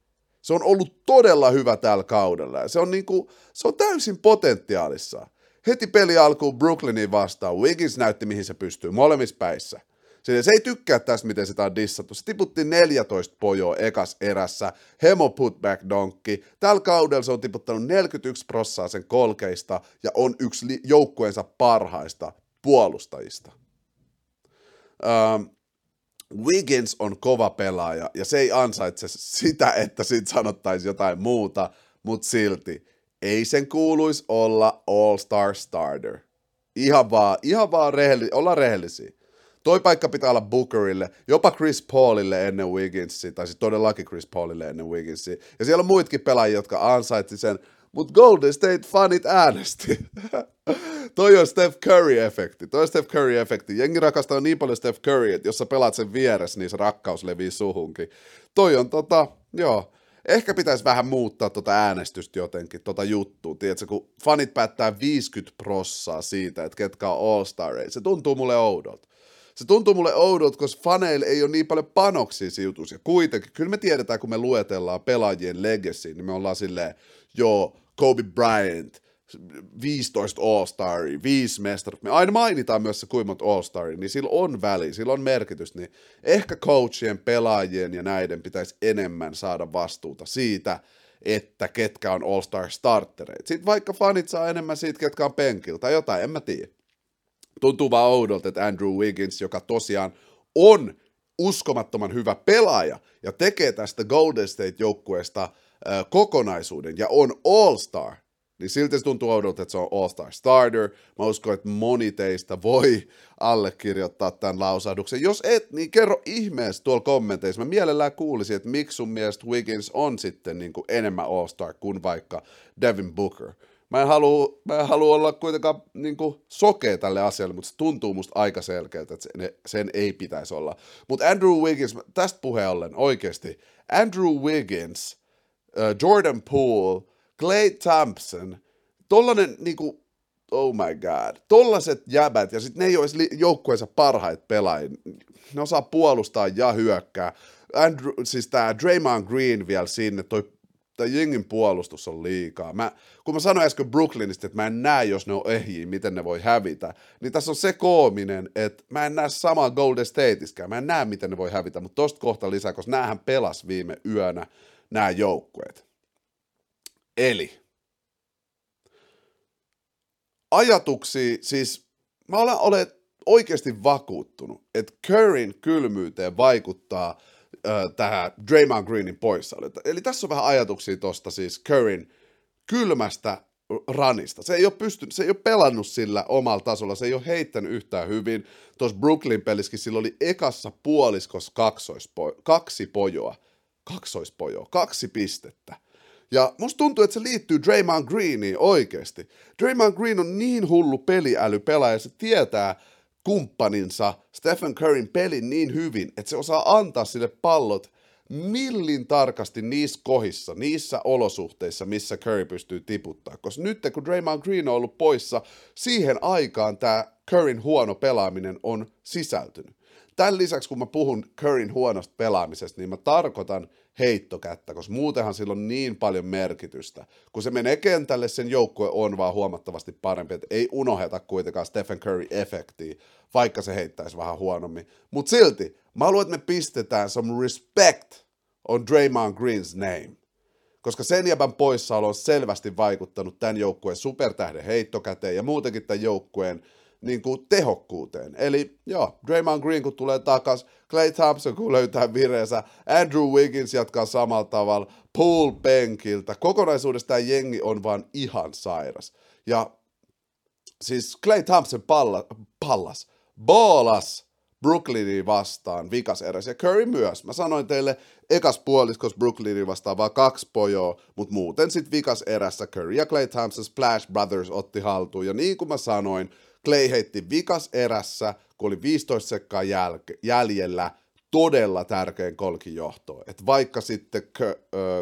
Se on ollut todella hyvä tällä kaudella se on, niinku, se on täysin potentiaalissa. Heti peli alkuu Brooklynin vastaan. Wiggins näytti, mihin se pystyy, molemmissa päissä. Se, ei tykkää tästä, miten sitä on dissattu. Se tiputti 14 pojoa ekas erässä. Hemo putback donkki. Tällä kaudella se on tiputtanut 41 prossaa sen kolkeista ja on yksi joukkueensa parhaista puolustajista. Um, Wiggins on kova pelaaja ja se ei ansaitse sitä, että siitä sanottaisiin jotain muuta, mutta silti ei sen kuuluisi olla All-Star Starter. Ihan vaan, ihan vaan rehelli, olla rehellisiä. Toi paikka pitää olla Bookerille, jopa Chris Paulille ennen Wigginsia, tai siis todellakin Chris Paulille ennen Wigginsia. Ja siellä on muitakin pelaajia, jotka ansaitsi sen, mutta Golden State fanit äänesti. Toi on Steph Curry-efekti. Toi on Steph Curry-efekti. Jengi rakastaa niin paljon Steph Curry, että jos sä pelaat sen vieressä, niin se rakkaus levii suhunkin. Toi on tota, joo. Ehkä pitäisi vähän muuttaa tota äänestystä jotenkin, tota juttua. Tiedätkö, kun fanit päättää 50 prossaa siitä, että ketkä on all star se tuntuu mulle oudolta. Se tuntuu mulle oudolta, koska faneille ei ole niin paljon panoksia sijoitus. Ja kuitenkin, kyllä me tiedetään, kun me luetellaan pelaajien legacy, niin me ollaan silleen, joo, Kobe Bryant, 15 All-Staria, 5 mestaruutta, me aina mainitaan myös se kuinka monta All-Staria, niin sillä on väli, sillä on merkitys, niin ehkä coachien, pelaajien ja näiden pitäisi enemmän saada vastuuta siitä, että ketkä on All-Star startereita. Sitten vaikka fanit saa enemmän siitä, ketkä on penkiltä tai jotain, en mä tiedä. Tuntuu vaan oudolta, että Andrew Wiggins, joka tosiaan on uskomattoman hyvä pelaaja ja tekee tästä Golden State-joukkueesta kokonaisuuden ja on All-Star, niin silti se tuntuu oudolta, että se on All-Star Starter. Mä uskon, että moni teistä voi allekirjoittaa tämän lausahduksen. Jos et, niin kerro ihmeessä tuolla kommenteissa. Mä mielellään kuulisin, että miksi sun mielestä Wiggins on sitten niin kuin enemmän All-Star kuin vaikka Devin Booker. Mä en halua, mä en halua olla kuitenkaan niin kuin sokea tälle asialle, mutta se tuntuu musta aika selkeältä, että sen, sen ei pitäisi olla. Mutta Andrew Wiggins, tästä puheen ollen oikeasti, Andrew Wiggins, Jordan Poole, Clay Thompson, tollanen niinku, oh my god, tollaset jäbät, ja sitten ne ei olisi joukkueensa parhaita pelaajia, ne osaa puolustaa ja hyökkää. Andrew, siis tämä Draymond Green vielä sinne, toi tämä jengin puolustus on liikaa. Mä, kun mä sanoin äsken Brooklynista, että mä en näe, jos ne on ehjiä, miten ne voi hävitä, niin tässä on se koominen, että mä en näe samaa Golden Stateiskään. Mä en näe, miten ne voi hävitä, mutta tosta kohta lisää, koska näähän pelas viime yönä nämä joukkueet. Eli ajatuksia, siis mä olen, olen oikeasti vakuuttunut, että Curryn kylmyyteen vaikuttaa äh, tähän Draymond Greenin poissaolo. Eli tässä on vähän ajatuksia tuosta siis Curryn kylmästä ranista. Se ei, ole pystynyt, se ei ole pelannut sillä omalla tasolla, se ei ole heittänyt yhtään hyvin. Tuossa Brooklyn peliskin sillä oli ekassa puoliskossa kaksi pojoa kaksoispojo, kaksi pistettä. Ja musta tuntuu, että se liittyy Draymond Greeniin oikeasti. Draymond Green on niin hullu peliäly pelaaja, se tietää kumppaninsa Stephen Curryn pelin niin hyvin, että se osaa antaa sille pallot millin tarkasti niissä kohissa, niissä olosuhteissa, missä Curry pystyy tiputtaa. Koska nyt kun Draymond Green on ollut poissa, siihen aikaan tämä Curryn huono pelaaminen on sisältynyt. Tämän lisäksi, kun mä puhun Curryn huonosta pelaamisesta, niin mä tarkoitan heittokättä, koska muutenhan sillä on niin paljon merkitystä. Kun se menee kentälle, sen joukkue on vaan huomattavasti parempi, että ei unoheta kuitenkaan Stephen Curry-efektiä, vaikka se heittäisi vähän huonommin. Mutta silti, mä haluan, että me pistetään some respect on Draymond Green's name. Koska sen jäbän poissaolo on selvästi vaikuttanut tämän joukkueen supertähden heittokäteen ja muutenkin tämän joukkueen niin kuin tehokkuuteen. Eli joo, Draymond Green kun tulee takas, Clay Thompson kun löytää vireensä, Andrew Wiggins jatkaa samalla tavalla, Paul penkiltä. Kokonaisuudessa tämä jengi on vaan ihan sairas. Ja siis Clay Thompson palla, pallas, ballas Brooklynia vastaan vikas eräs, ja Curry myös. Mä sanoin teille ekas puoliskos Brooklynia vastaan vaan kaksi pojoa, mutta muuten sitten vikas erässä Curry ja Clay Thompson Splash Brothers otti haltuun, ja niin kuin mä sanoin, Clay heitti vikas erässä, kun oli 15 sekkaa jäl- jäljellä, todella tärkein kolkin. Et vaikka sitten K- äh,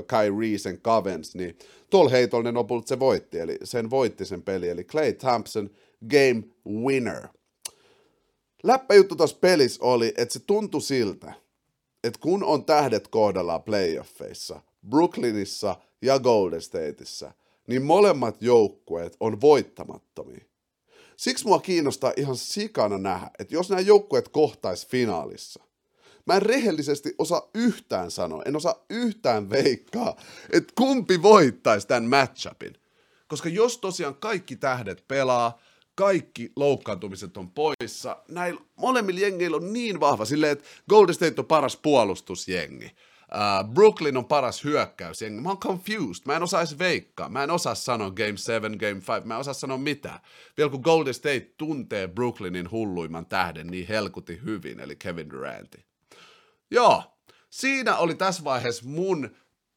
Kyrie sen kavens, niin tuolla heitolla ne lopulta se voitti, eli sen voitti sen peli, eli Clay Thompson game winner. Läppäjuttu tuossa pelissä oli, että se tuntui siltä, että kun on tähdet kohdallaan playoffeissa, Brooklynissa ja Golden Stateissa, niin molemmat joukkueet on voittamattomia. Siksi mua kiinnostaa ihan sikana nähdä, että jos nämä joukkueet kohtais finaalissa, mä en rehellisesti osaa yhtään sanoa, en osaa yhtään veikkaa, että kumpi voittaisi tämän matchupin. Koska jos tosiaan kaikki tähdet pelaa, kaikki loukkaantumiset on poissa, näillä molemmilla jengeillä on niin vahva, silleen, että Golden State on paras puolustusjengi. Uh, Brooklyn on paras hyökkäys. Mä oon confused. Mä en osaa edes veikkaa. Mä en osaa sanoa Game 7, Game 5. Mä en osaa sanoa mitään. Vielä kun Golden State tuntee Brooklynin hulluimman tähden niin helkuti hyvin, eli Kevin Duranti. Joo, siinä oli tässä vaiheessa mun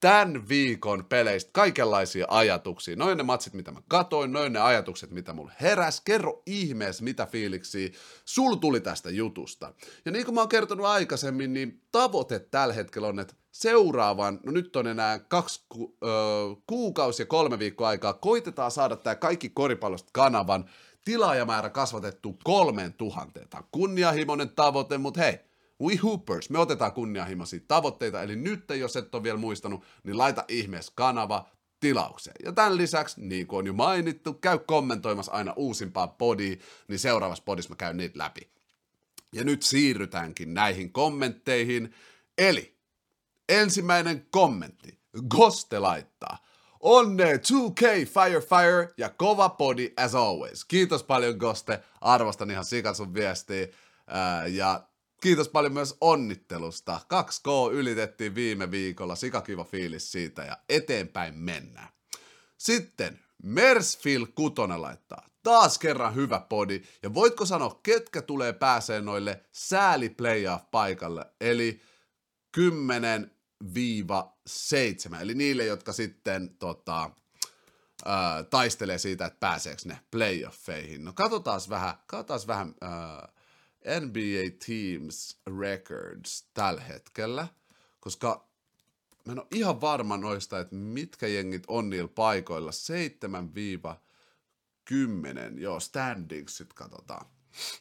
tämän viikon peleistä kaikenlaisia ajatuksia. Noin ne matsit, mitä mä katoin, noin ne ajatukset, mitä mulle heräs. Kerro ihmeessä, mitä fiiliksiä sul tuli tästä jutusta. Ja niin kuin mä oon kertonut aikaisemmin, niin tavoite tällä hetkellä on, että seuraavan, no nyt on enää kaksi ku, ö, kuukausi ja kolme viikkoa aikaa, koitetaan saada tämä kaikki koripallosta kanavan tilaajamäärä kasvatettu kolmeen tuhanteen. Tämä on kunnianhimoinen tavoite, mutta hei, We Hoopers, me otetaan kunnianhimoisia tavoitteita, eli nyt jos et ole vielä muistanut, niin laita ihmeessä kanava tilaukseen. Ja tämän lisäksi, niin kuin on jo mainittu, käy kommentoimassa aina uusimpaa podia, niin seuraavassa podissa mä käyn niitä läpi. Ja nyt siirrytäänkin näihin kommentteihin. Eli ensimmäinen kommentti. Goste laittaa. Onne 2K Fire Fire ja kova podi as always. Kiitos paljon Goste, arvostan ihan sikan sun viestiä. Ää, ja Kiitos paljon myös onnittelusta. 2K ylitettiin viime viikolla, sikakiva fiilis siitä ja eteenpäin mennään. Sitten Mersfield Kutonen laittaa. Taas kerran hyvä podi. Ja voitko sanoa, ketkä tulee pääsee noille sääli playoff-paikalle? Eli 10 7, eli niille, jotka sitten tota, taistelee siitä, että pääseekö ne playoffeihin. No katsotaan vähän, katsotaan vähän ää, NBA Teams Records tällä hetkellä, koska mä en ole ihan varma noista, että mitkä jengit on niillä paikoilla. 7-10, joo, standingsit katsotaan.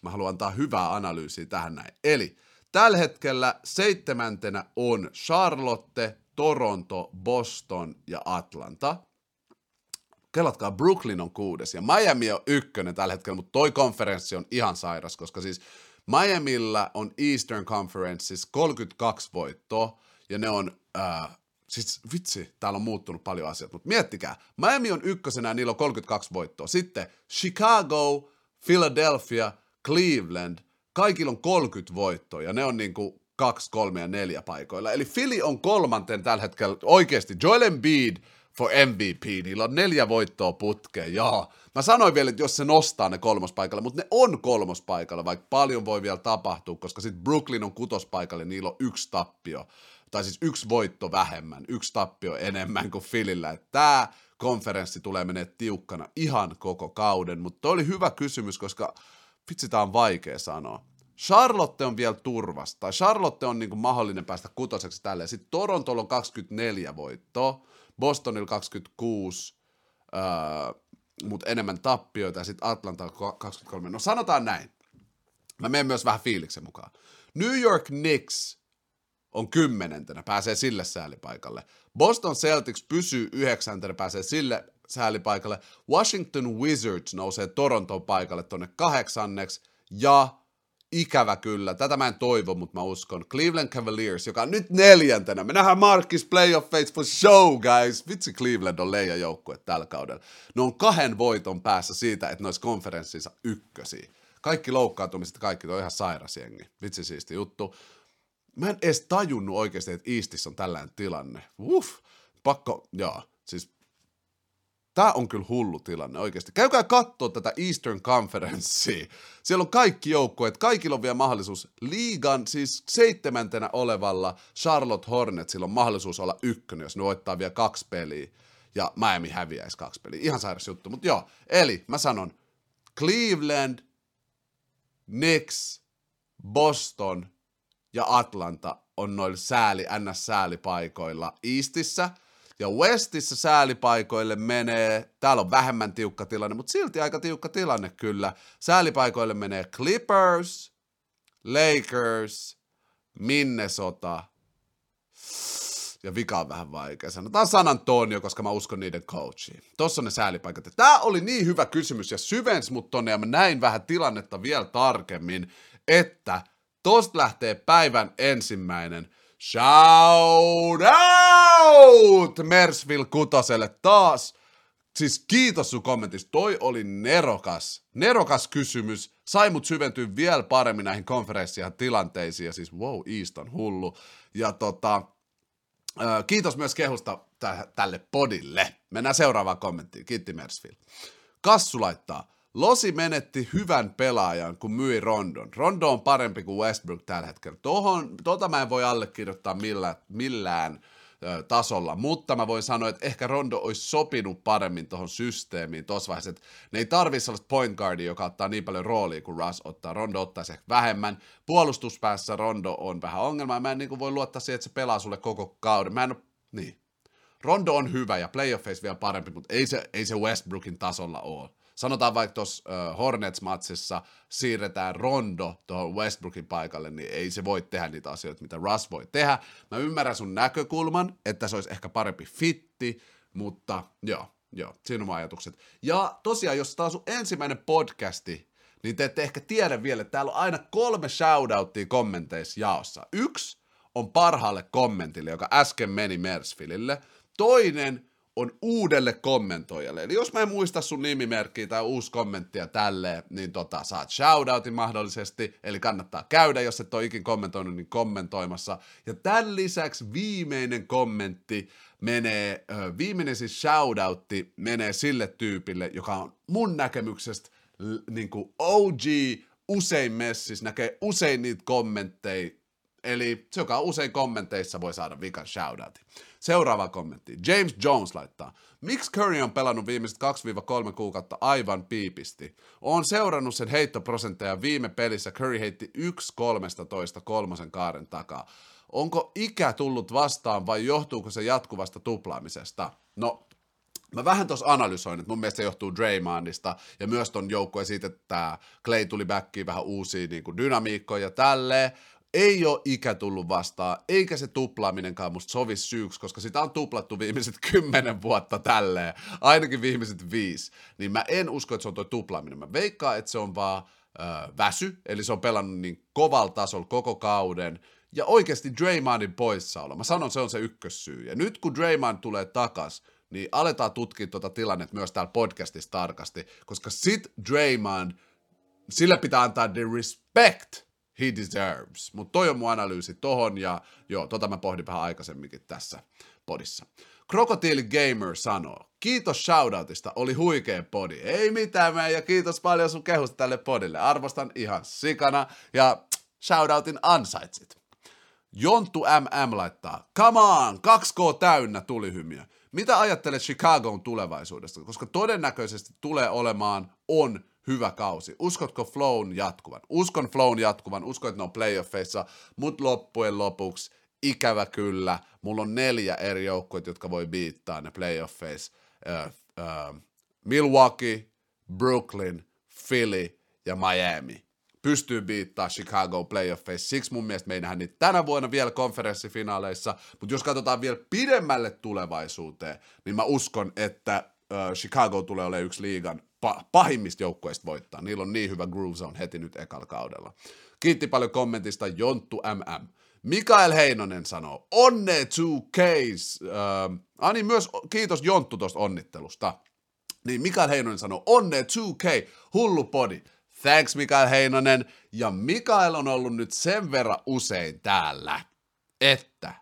Mä haluan antaa hyvää analyysiä tähän näin. Eli tällä hetkellä seitsemäntenä on Charlotte, Toronto, Boston ja Atlanta kelatkaa, Brooklyn on kuudes ja Miami on ykkönen tällä hetkellä, mutta toi konferenssi on ihan sairas, koska siis Miamilla on Eastern Conferenceissa 32 voittoa, ja ne on, äh, siis vitsi, täällä on muuttunut paljon asiat, mutta miettikää, Miami on ykkösenä ja niillä on 32 voittoa. Sitten Chicago, Philadelphia, Cleveland, kaikilla on 30 voittoa, ja ne on niinku kaksi, kolme ja neljä paikoilla. Eli Philly on kolmanten tällä hetkellä oikeasti. Joel Embiid for MVP, niillä on neljä voittoa putkeen, joo. Mä sanoin vielä, että jos se nostaa ne kolmospaikalle, mutta ne on kolmospaikalla, vaikka paljon voi vielä tapahtua, koska sitten Brooklyn on kutospaikalle, niillä on yksi tappio. tai siis yksi voitto vähemmän, yksi tappio enemmän kuin Filillä. Tämä konferenssi tulee menee tiukkana ihan koko kauden, mutta oli hyvä kysymys, koska vitsi, tämä on vaikea sanoa. Charlotte on vielä turvasta, tai Charlotte on niinku mahdollinen päästä kutoseksi tälleen. Sitten Torontolla on 24 voittoa, Bostonilla 26, öö, mutta enemmän tappioita, ja sitten Atlanta 23. No sanotaan näin. Mä menen myös vähän fiiliksen mukaan. New York Knicks on kymmenentenä, pääsee sille säälipaikalle. Boston Celtics pysyy yhdeksäntenä, pääsee sille säälipaikalle. Washington Wizards nousee Toronton paikalle tonne kahdeksanneksi. Ja ikävä kyllä, tätä mä en toivo, mutta mä uskon, Cleveland Cavaliers, joka on nyt neljäntenä. Me nähdään Markis playoff fates for show, guys. Vitsi Cleveland on leija joukkue tällä kaudella. Ne on kahden voiton päässä siitä, että ne olisi konferenssissa ykkösiä. Kaikki loukkaantumiset, kaikki, on ihan sairas jengi. Vitsi siisti juttu. Mä en edes tajunnut oikeasti, että Eastissä on tällainen tilanne. Uff, pakko, joo, siis Tämä on kyllä hullu tilanne oikeasti. Käykää katsoa tätä Eastern Conferencea. Siellä on kaikki joukkueet, kaikilla on vielä mahdollisuus. Liigan siis seitsemäntenä olevalla Charlotte Hornetsilla on mahdollisuus olla ykkönen, jos ne voittaa vielä kaksi peliä. Ja Miami häviäisi kaksi peliä. Ihan sairas juttu. Mutta joo, eli mä sanon Cleveland, Knicks, Boston ja Atlanta on noilla sääli, NS-säälipaikoilla Eastissä – ja Westissä säälipaikoille menee, täällä on vähemmän tiukka tilanne, mutta silti aika tiukka tilanne kyllä. Säälipaikoille menee Clippers, Lakers, Minnesota ja vika on vähän vaikea. Sanotaan San Antonio, koska mä uskon niiden coachiin. Tossa on ne säälipaikat. Tämä oli niin hyvä kysymys ja syvens mut tonne ja mä näin vähän tilannetta vielä tarkemmin, että tosta lähtee päivän ensimmäinen Shout out Mersville Kutoselle taas. Siis kiitos sun kommentista. Toi oli nerokas, nerokas kysymys. Sai mut syventyä vielä paremmin näihin konferenssien tilanteisiin. Ja siis wow, East on hullu. Ja tota, kiitos myös kehusta tälle podille. Mennään seuraavaan kommenttiin. Kiitti Mersville. Kassu laittaa. Losi menetti hyvän pelaajan, kun myi Rondon. Rondo on parempi kuin Westbrook tällä hetkellä. Tohon, tota mä en voi allekirjoittaa millään, millään tasolla, mutta mä voin sanoa, että ehkä Rondo olisi sopinut paremmin tuohon systeemiin tuossa vaiheessa, että ne ei tarvi sellaista point guardia, joka ottaa niin paljon roolia kuin Russ ottaa. Rondo ottaisi ehkä vähemmän. Puolustuspäässä Rondo on vähän ongelma, mä en niin voi luottaa siihen, että se pelaa sulle koko kauden. Mä en ole, niin. Rondo on hyvä ja playoffeissa vielä parempi, mutta ei se, ei se Westbrookin tasolla ole sanotaan vaikka tuossa uh, Hornets-matsissa siirretään Rondo tuohon Westbrookin paikalle, niin ei se voi tehdä niitä asioita, mitä Russ voi tehdä. Mä ymmärrän sun näkökulman, että se olisi ehkä parempi fitti, mutta joo, joo, siinä on ajatukset. Ja tosiaan, jos tämä on sun ensimmäinen podcasti, niin te ette ehkä tiedä vielä, että täällä on aina kolme shoutouttia kommenteissa jaossa. Yksi on parhaalle kommentille, joka äsken meni Mersfilille. Toinen on uudelle kommentoijalle. Eli jos mä en muista sun nimimerkkiä tai uusi kommenttia tälleen, niin tota, saat shoutoutin mahdollisesti, eli kannattaa käydä, jos et ole ikin kommentoinut, niin kommentoimassa. Ja tämän lisäksi viimeinen kommentti menee, viimeinen siis shoutoutti menee sille tyypille, joka on mun näkemyksestä niin kuin OG, usein messis, näkee usein niitä kommentteja, Eli joka usein kommenteissa voi saada vikan shoutoutin. Seuraava kommentti. James Jones laittaa. Miksi Curry on pelannut viimeiset 2-3 kuukautta aivan piipisti? Olen seurannut sen heittoprosentteja viime pelissä. Curry heitti 1-13 kolmosen kaaren takaa. Onko ikä tullut vastaan vai johtuuko se jatkuvasta tuplaamisesta? No, Mä vähän tuossa analysoin, että mun mielestä se johtuu Draymondista ja myös ton joukkueen siitä, että Clay tuli backiin vähän uusia niin dynamiikkoja ja tälleen ei ole ikä tullut vastaan, eikä se tuplaaminenkaan musta sovi syyksi, koska sitä on tuplattu viimeiset kymmenen vuotta tälleen, ainakin viimeiset viisi, niin mä en usko, että se on tuo tuplaaminen. Mä veikkaan, että se on vaan äh, väsy, eli se on pelannut niin kovalla tasolla koko kauden, ja oikeasti Draymondin poissaolo. Mä sanon, se on se ykkössyy. Ja nyt kun Draymond tulee takas, niin aletaan tutkia tuota tilannetta myös täällä podcastissa tarkasti, koska sit Draymond, sille pitää antaa the respect, he deserves. Mutta toi on mun analyysi tohon, ja joo, tota mä pohdin vähän aikaisemminkin tässä podissa. Crocodile Gamer sanoo, kiitos shoutoutista, oli huikea podi. Ei mitään mä, ja kiitos paljon sun kehusta tälle podille. Arvostan ihan sikana, ja shoutoutin ansaitsit. Jonttu MM laittaa, come on, 2K täynnä tulihymiä. Mitä ajattelet Chicagon tulevaisuudesta? Koska todennäköisesti tulee olemaan, on hyvä kausi. Uskotko Flown jatkuvan? Uskon Flown jatkuvan, uskon, että ne on playoffeissa, mutta loppujen lopuksi ikävä kyllä, mulla on neljä eri joukkueita, jotka voi biittaa ne playoffeissa. Uh, uh, Milwaukee, Brooklyn, Philly ja Miami pystyy biittaa Chicago playoffeissa. Siksi mun mielestä me ei nähdä niitä tänä vuonna vielä konferenssifinaaleissa, mutta jos katsotaan vielä pidemmälle tulevaisuuteen, niin mä uskon, että Chicago tulee olemaan yksi liigan pa- pahimmista joukkueista voittaa. Niillä on niin hyvä groove zone heti nyt ekalla kaudella. Kiitti paljon kommentista Jonttu MM. Mikael Heinonen sanoo, onne 2K. Uh, Ani myös kiitos Jonttu tuosta onnittelusta. Niin Mikael Heinonen sanoo, onne 2K, hullu podi. Thanks Mikael Heinonen. Ja Mikael on ollut nyt sen verran usein täällä, että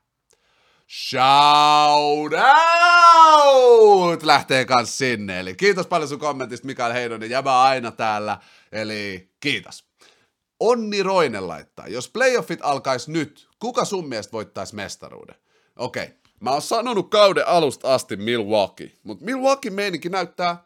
shout out lähtee kans sinne. Eli kiitos paljon sun kommentista Mikael Heinonen, jäbä aina täällä. Eli kiitos. Onni Roinen laittaa, jos playoffit alkaisi nyt, kuka sun mielestä voittaisi mestaruuden? Okei, okay. mä oon sanonut kauden alusta asti Milwaukee, mutta Milwaukee meininki näyttää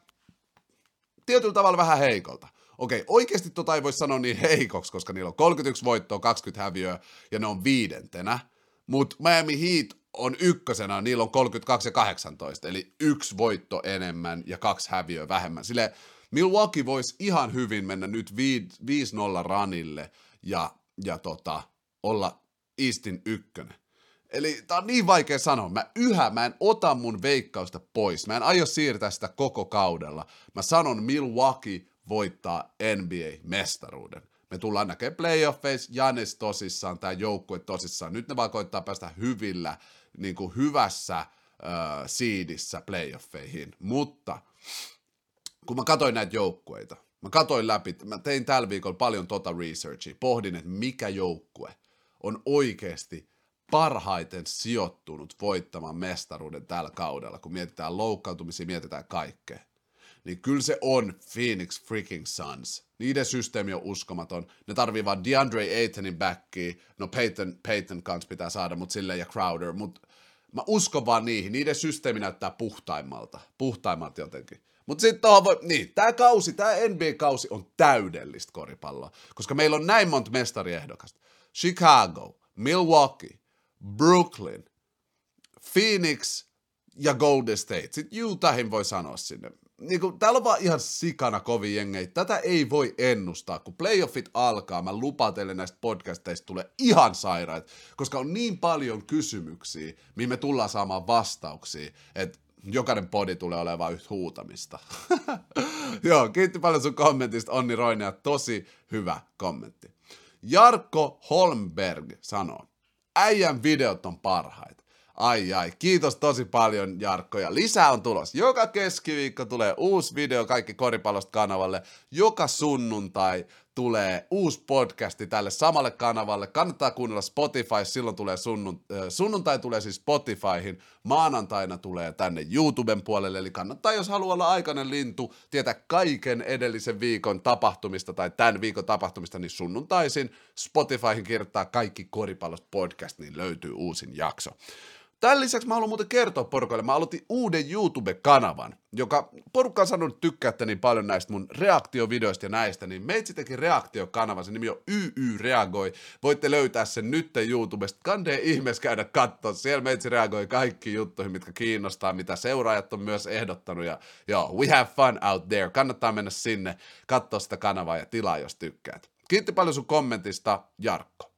tietyllä tavalla vähän heikolta. Okei, oikeasti tota ei voi sanoa niin heikoksi, koska niillä on 31 voittoa, 20 häviöä ja ne on viidentenä. Mutta Miami Heat on ykkösenä, niillä on 32 ja 18, eli yksi voitto enemmän ja kaksi häviöä vähemmän. Sille Milwaukee voisi ihan hyvin mennä nyt 5-0 ranille ja, ja tota, olla Eastin ykkönen. Eli tää on niin vaikea sanoa. Mä yhä, mä en ota mun veikkausta pois. Mä en aio siirtää sitä koko kaudella. Mä sanon Milwaukee voittaa NBA-mestaruuden. Me tullaan näkemään playoffeissa, Janis tosissaan, tämä joukkue tosissaan. Nyt ne vaan koittaa päästä hyvillä, niin kuin hyvässä äh, siidissä playoffeihin. Mutta kun mä katsoin näitä joukkueita, mä katsoin läpi, mä tein tällä viikolla paljon tota researchia, pohdin, että mikä joukkue on oikeasti parhaiten sijoittunut voittamaan mestaruuden tällä kaudella, kun mietitään loukkaantumisia, mietitään kaikkea niin kyllä se on Phoenix freaking Suns. Niiden systeemi on uskomaton. Ne tarvii vaan DeAndre Aytonin backia. No Peyton, Peyton kanssa pitää saada, mutta silleen ja Crowder. Mutta mä uskon vaan niihin. Niiden systeemi näyttää puhtaimmalta. Puhtaimmalta jotenkin. Mutta sitten tuohon voi, niin, tämä kausi, tämä NBA-kausi on täydellistä koripalloa, koska meillä on näin monta mestariehdokasta. Chicago, Milwaukee, Brooklyn, Phoenix ja Golden State. Sitten Utahin voi sanoa sinne niin kuin, täällä on vaan ihan sikana kovin jengei. Tätä ei voi ennustaa. Kun playoffit alkaa, mä lupaan teille näistä podcasteista tulee ihan sairaat, koska on niin paljon kysymyksiä, mihin me tullaan saamaan vastauksia, että jokainen podi tulee olemaan yhtä huutamista. Joo, kiitti paljon sun kommentista, Onni Roine, tosi hyvä kommentti. Jarkko Holmberg sanoo, äijän videot on parhaita. Ai ai, kiitos tosi paljon Jarkko ja lisää on tulos. Joka keskiviikko tulee uusi video kaikki koripallosta kanavalle. Joka sunnuntai tulee uusi podcasti tälle samalle kanavalle. Kannattaa kuunnella Spotify, silloin tulee sunnunt- sunnuntai tulee siis Spotifyhin, maanantaina tulee tänne YouTuben puolelle, eli kannattaa, jos haluaa olla aikainen lintu, tietää kaiken edellisen viikon tapahtumista tai tämän viikon tapahtumista, niin sunnuntaisin Spotifyhin kirjoittaa kaikki koripallosta podcast, niin löytyy uusin jakso. Tämän lisäksi mä haluan muuten kertoa porukalle, mä aloitin uuden YouTube-kanavan, joka porukka on sanonut tykkäätte niin paljon näistä mun reaktiovideoista ja näistä, niin meitsi teki reaktiokanavan, se nimi on YY Reagoi, voitte löytää sen nyt YouTubesta, kandee ihmeessä käydä katsoa, siellä meitsi reagoi kaikki juttuihin, mitkä kiinnostaa, mitä seuraajat on myös ehdottanut, ja joo, we have fun out there, kannattaa mennä sinne, katsoa sitä kanavaa ja tilaa, jos tykkäät. Kiitti paljon sun kommentista, Jarkko.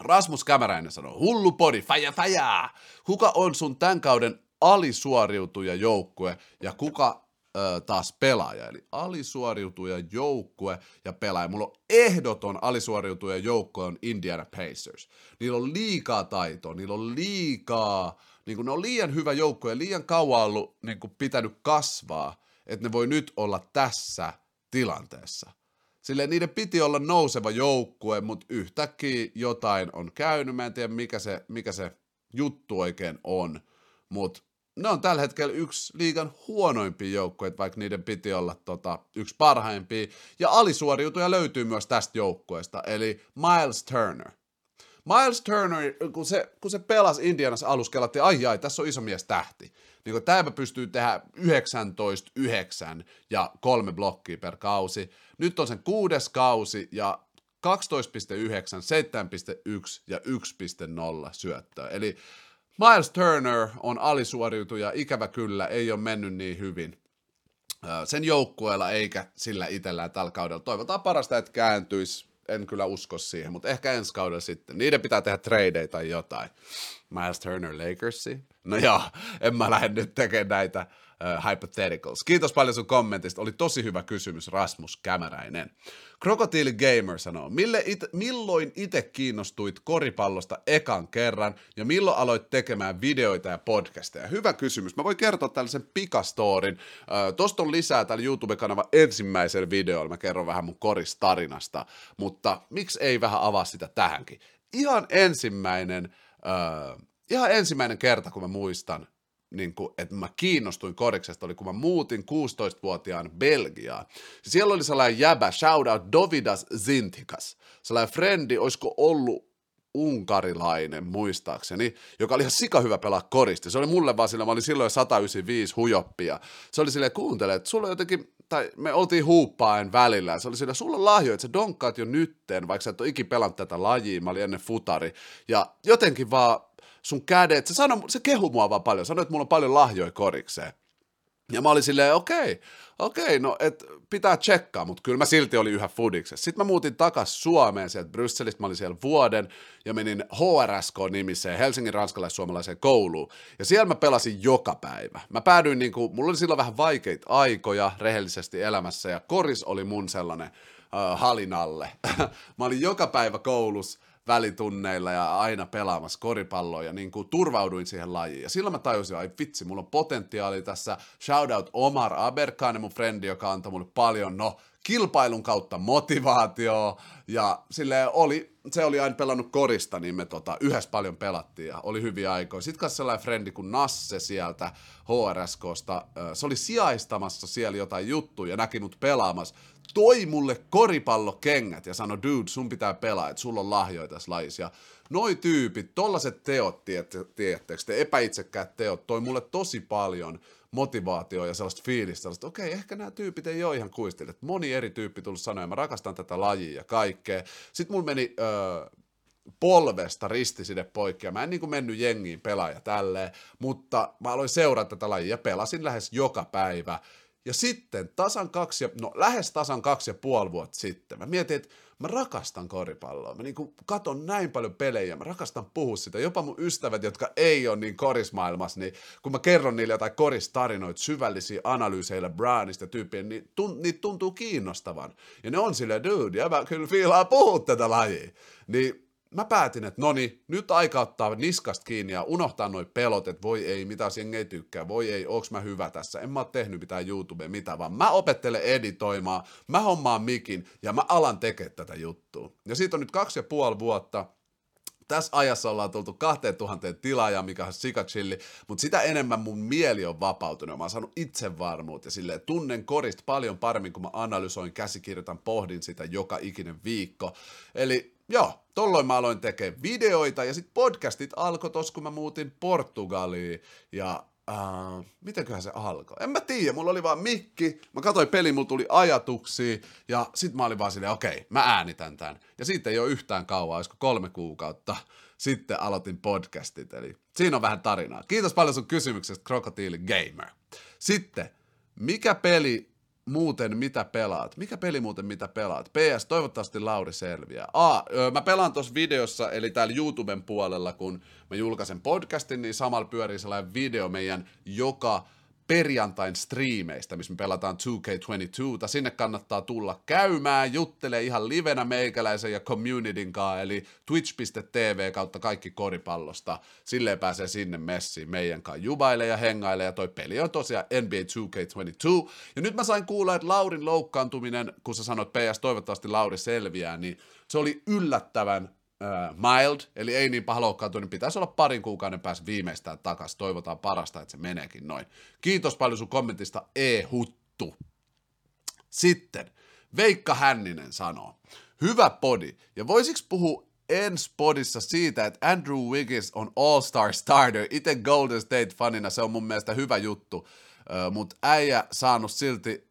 Rasmus Kämäräinen sanoo, hullu podi, faja faja. Kuka on sun tämän kauden alisuoriutuja joukkue ja kuka ö, taas pelaaja? Eli alisuoriutuja joukkue ja pelaaja. Mulla on ehdoton alisuoriutuja joukkue on Indiana Pacers. Niillä on liikaa taitoa, niillä on liikaa, niin ne on liian hyvä joukkue ja liian kauan ollut niin pitänyt kasvaa, että ne voi nyt olla tässä tilanteessa. Sille niiden piti olla nouseva joukkue, mutta yhtäkkiä jotain on käynyt. Mä en tiedä, mikä se, mikä se juttu oikein on, mutta ne on tällä hetkellä yksi liigan huonoimpia joukkueita, vaikka niiden piti olla tota, yksi parhaimpia. Ja alisuoriutuja löytyy myös tästä joukkueesta, eli Miles Turner. Miles Turner, kun se, kun se pelasi Indianassa alussa, ai ai, tässä on iso mies tähti. Niin tämä pystyy tehdä 19, 9 ja kolme blokkia per kausi. Nyt on sen kuudes kausi ja 12,9, 7,1 ja 1,0 syöttöä. Eli Miles Turner on alisuoriutuja, ikävä kyllä, ei ole mennyt niin hyvin sen joukkueella eikä sillä itsellään tällä kaudella. Toivotaan parasta, että kääntyisi. En kyllä usko siihen, mutta ehkä ensi kaudella sitten. Niiden pitää tehdä tradeja tai jotain. Miles Turner Lakersi. No joo, en mä lähde nyt tekemään näitä uh, hypotheticals. Kiitos paljon sun kommentista. Oli tosi hyvä kysymys, Rasmus Kämäräinen. Krokotiili Gamer sanoo, Mille it, milloin itse kiinnostuit koripallosta ekan kerran ja milloin aloit tekemään videoita ja podcasteja? Hyvä kysymys. Mä voin kertoa tällaisen pikastorin. Tuosta on lisää tällä YouTube-kanava ensimmäisellä videolla. Mä kerron vähän mun koristarinasta, mutta miksi ei vähän avaa sitä tähänkin? Ihan ensimmäinen, uh, ihan ensimmäinen kerta, kun mä muistan, niin kuin, että mä kiinnostuin koriksesta, oli kun mä muutin 16-vuotiaan Belgiaan. Siellä oli sellainen jäbä, shout out Dovidas Zintikas, sellainen frendi, olisiko ollut unkarilainen muistaakseni, joka oli ihan sika hyvä pelaa koristi. Se oli mulle vaan sillä, mä olin silloin 195 hujoppia. Se oli silleen, kuuntele, että sulla jotenkin, tai me oltiin huuppaen välillä, se oli silleen, sulla on lahjo, että sä donkkaat jo nytten, vaikka sä et ole ikin pelannut tätä lajia, mä olin ennen futari. Ja jotenkin vaan sun kädet, se, sano, se kehu mua vaan paljon, sanoi, että mulla on paljon lahjoja korikseen. Ja mä olin silleen, okei, okay, okei, okay, no et pitää tsekkaa, mutta kyllä mä silti olin yhä fudiksessa. Sitten mä muutin takas Suomeen sieltä Brysselistä, mä olin siellä vuoden ja menin HRSK-nimiseen Helsingin ranskalais-suomalaiseen kouluun. Ja siellä mä pelasin joka päivä. Mä päädyin, niin kuin, mulla oli silloin vähän vaikeita aikoja rehellisesti elämässä ja koris oli mun sellainen uh, halinalle. mä olin joka päivä koulussa välitunneilla ja aina pelaamassa koripalloa ja niin kuin turvauduin siihen lajiin. Ja silloin mä tajusin, ai vitsi, mulla on potentiaali tässä. Shoutout Omar Aberkane, mun frendi, joka antoi mulle paljon, no, kilpailun kautta motivaatio ja sille oli, se oli aina pelannut korista, niin me tota, yhdessä paljon pelattiin ja oli hyviä aikoja. Sitten kanssa sellainen frendi kuin Nasse sieltä HRSKsta, se oli sijaistamassa siellä jotain juttuja ja näki mut pelaamassa toi mulle koripallokengät ja sanoi, dude, sun pitää pelaa, että sulla on lahjoja tässä lajissa. Ja noi tyypit, tollaset teot, tiedättekö, te epäitsekkäät teot, toi mulle tosi paljon motivaatio ja sellaista fiilistä, että okei, ehkä nämä tyypit ei ole ihan kuistille. Moni eri tyyppi tullut sanoa, mä rakastan tätä lajia ja kaikkea. Sitten mulla meni öö, polvesta ristiside poikki, ja mä en niin kuin mennyt jengiin pelaaja tälleen, mutta mä aloin seurata tätä lajia ja pelasin lähes joka päivä, ja sitten tasan kaksi, ja, no lähes tasan kaksi ja puoli vuotta sitten, mä mietin, että mä rakastan koripalloa. Mä niin katon näin paljon pelejä, mä rakastan puhua sitä. Jopa mun ystävät, jotka ei ole niin korismaailmassa, niin kun mä kerron niille jotain koristarinoita, syvällisiä analyyseillä Brownista tyyppiä, niin tun, niitä tuntuu kiinnostavan. Ja ne on silleen, dude, ja mä kyllä fiilaa puhua tätä lajia. Niin mä päätin, että no niin, nyt aika ottaa niskasta kiinni ja unohtaa noi pelot, että voi ei, mitä jengi ei tykkää, voi ei, onks mä hyvä tässä, en mä oo tehnyt mitään YouTube, mitä vaan mä opettelen editoimaan, mä hommaan mikin ja mä alan tekemään tätä juttua. Ja siitä on nyt kaksi ja puoli vuotta, tässä ajassa ollaan tultu 2000 tilaajaa, mikä on sikachilli, mutta sitä enemmän mun mieli on vapautunut. Mä oon saanut itsevarmuutta ja silleen tunnen korista paljon paremmin, kun mä analysoin, käsikirjoitan, pohdin sitä joka ikinen viikko. Eli joo, tolloin mä aloin tekemään videoita ja sitten podcastit alkoi tos, kun mä muutin Portugaliin ja Uh, mitenköhän se alkoi? En mä tiedä, mulla oli vaan mikki, mä katsoin peli, mulla tuli ajatuksia, ja sit mä olin vaan silleen, okei, okay, mä äänitän tän. Ja siitä ei ole yhtään kauan, olisiko kolme kuukautta, sitten aloitin podcastit, eli siinä on vähän tarinaa. Kiitos paljon sun kysymyksestä, Crocodile Gamer. Sitten, mikä peli muuten mitä pelaat? Mikä peli muuten mitä pelaat? PS, toivottavasti Lauri selviää. A, mä pelaan tuossa videossa, eli täällä YouTuben puolella, kun mä julkaisen podcastin, niin samalla pyörii sellainen video meidän joka perjantain striimeistä, missä me pelataan 2K22. Sinne kannattaa tulla käymään, juttelee ihan livenä meikäläisen ja communityn kanssa, eli twitch.tv kautta kaikki koripallosta. Silleen pääsee sinne messiin meidän kanssa jubaile ja hengaile, ja toi peli on tosiaan NBA 2K22. Ja nyt mä sain kuulla, että Laurin loukkaantuminen, kun sä sanoit PS, toivottavasti Lauri selviää, niin se oli yllättävän mild, eli ei niin paha loukkaantua, niin pitäisi olla parin kuukauden päässä viimeistään takaisin. Toivotaan parasta, että se meneekin noin. Kiitos paljon sun kommentista, e-huttu. Sitten, Veikka Hänninen sanoo, hyvä podi, ja voisiko puhua ensi podissa siitä, että Andrew Wiggins on all-star starter. Itse Golden State-fanina se on mun mielestä hyvä juttu, mutta äijä saanut silti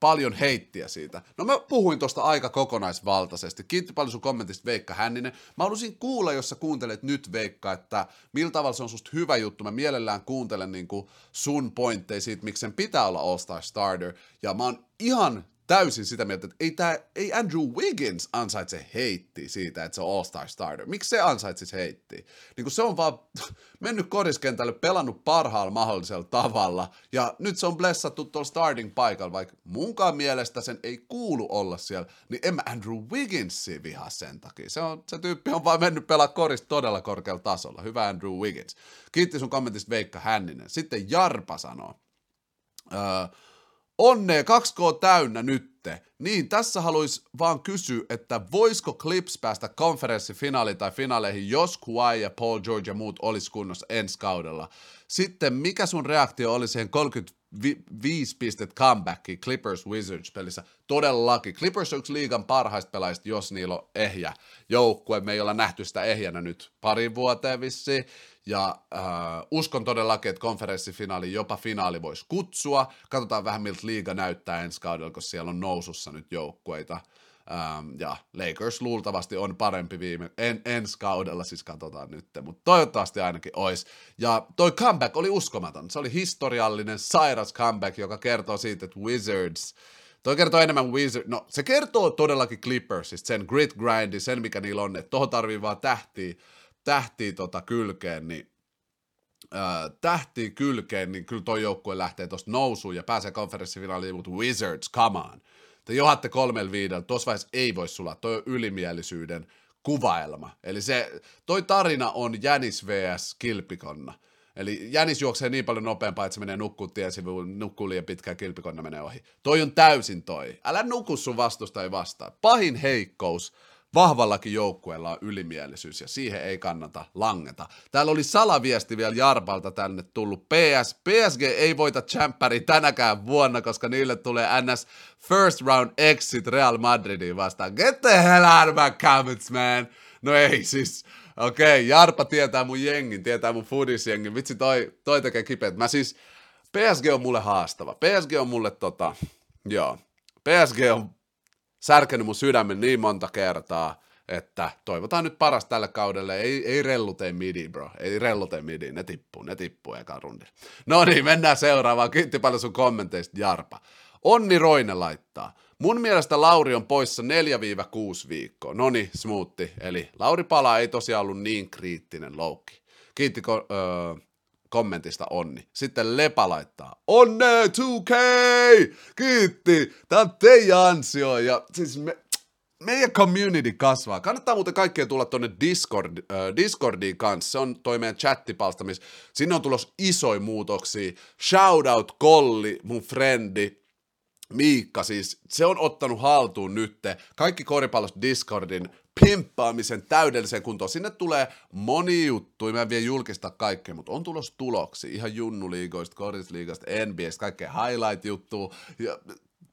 paljon heittiä siitä. No mä puhuin tuosta aika kokonaisvaltaisesti. Kiitti paljon sun kommentista Veikka Hänninen. Mä haluaisin kuulla, jos sä kuuntelet nyt Veikka, että millä tavalla se on susta hyvä juttu. Mä mielellään kuuntelen niin sun pointteja siitä, miksi sen pitää olla All-Star Starter. Ja mä oon ihan täysin sitä mieltä, että ei, tää, ei Andrew Wiggins ansaitse heitti siitä, että se on all-star starter. Miksi se ansaitsisi heitti? Niin kun se on vaan mennyt koriskentälle, pelannut parhaalla mahdollisella tavalla, ja nyt se on blessattu tuolla starting paikalla, vaikka munkaan mielestä sen ei kuulu olla siellä, niin en mä Andrew Wigginsi vihaa sen takia. Se, on, se tyyppi on vaan mennyt pelaa korista todella korkealla tasolla. Hyvä Andrew Wiggins. Kiitti sun kommentista Veikka Hänninen. Sitten Jarpa sanoo, öö, Onnea 2K täynnä nytte. Niin, tässä haluais vaan kysyä, että voisiko Clips päästä konferenssifinaaliin tai finaaleihin, jos Kawhi ja Paul George ja muut olisi kunnossa ensi kaudella. Sitten mikä sun reaktio oli siihen 35 pistet comebackiin Clippers Wizards pelissä? Todellakin. Clippers on yksi liigan parhaista pelaajista, jos niillä on ehjä joukkue. Me ei olla nähty sitä ehjänä nyt parin vuoteen vissiin. Ja äh, uskon todellakin, että konferenssifinaali, jopa finaali voisi kutsua. Katsotaan vähän, miltä liiga näyttää ensi kaudella, koska siellä on nousussa nyt joukkueita. Ähm, ja Lakers luultavasti on parempi viime, en, ensi kaudella, siis katsotaan nyt, mutta toivottavasti ainakin olisi. Ja toi comeback oli uskomaton. Se oli historiallinen, sairas comeback, joka kertoo siitä, että Wizards, Toi kertoo enemmän Wizard, no se kertoo todellakin Clippersista, sen grit grindi, sen mikä niillä on, että tohon tarvii vaan tähtiä, tähtiä tota kylkeen, niin äh, kylkeen, niin kyllä toi joukkue lähtee tuosta nousuun ja pääsee konferenssifinaaliin, mutta Wizards, come on. Te johatte kolmella viidellä, tuossa vaiheessa ei voi sulla, toi on ylimielisyyden kuvaelma. Eli se, toi tarina on Jänis vs. Kilpikonna. Eli Jänis juoksee niin paljon nopeampaa, että se menee nukkuu tiesivuun, nukkuu liian pitkään, kilpikonna menee ohi. Toi on täysin toi. Älä nuku sun vastusta ei vastaa. Pahin heikkous vahvallakin joukkueella on ylimielisyys ja siihen ei kannata langeta. Täällä oli salaviesti vielä Jarpalta tänne tullut. PS, PSG ei voita Championi tänäkään vuonna, koska niille tulee NS First Round Exit Real Madridiin vastaan. Get the hell out of my comments, man! No ei siis, okei, okay, Jarpa tietää mun jengin, tietää mun foodisjengin. Vitsi, toi, toi tekee kipeät. Mä siis, PSG on mulle haastava. PSG on mulle tota, joo, PSG on särkenyt mun sydämen niin monta kertaa, että toivotaan nyt paras tälle kaudelle. Ei, ei rellu tee midi, bro. Ei rellu tee midi. Ne tippuu, ne tippuu eka rundi. No niin, mennään seuraavaan. Kiitti paljon sun kommenteista, Jarpa. Onni Roine laittaa. Mun mielestä Lauri on poissa 4-6 viikkoa. No niin, smoothi. Eli Lauri Pala ei tosiaan ollut niin kriittinen loukki. Kiitti öö, kommentista onni. Sitten Lepa laittaa, onne 2K! Kiitti! Tää on teidän ansio. Ja siis me, meidän community kasvaa. Kannattaa muuten kaikkien tulla tuonne Discord, äh, Discordiin kanssa. Se on toi meidän chattipalsta, missä sinne on tulos isoja muutoksia. Shoutout Kolli, mun frendi. Miikka siis, se on ottanut haltuun nytte kaikki koripallosta Discordin pimppaamisen täydelliseen kuntoon. Sinne tulee moni juttu, mä en vielä julkista kaikkea, mutta on tulos tuloksi. Ihan junnuliigoista, korisliigasta, NBAstä, kaikkea highlight-juttua, ja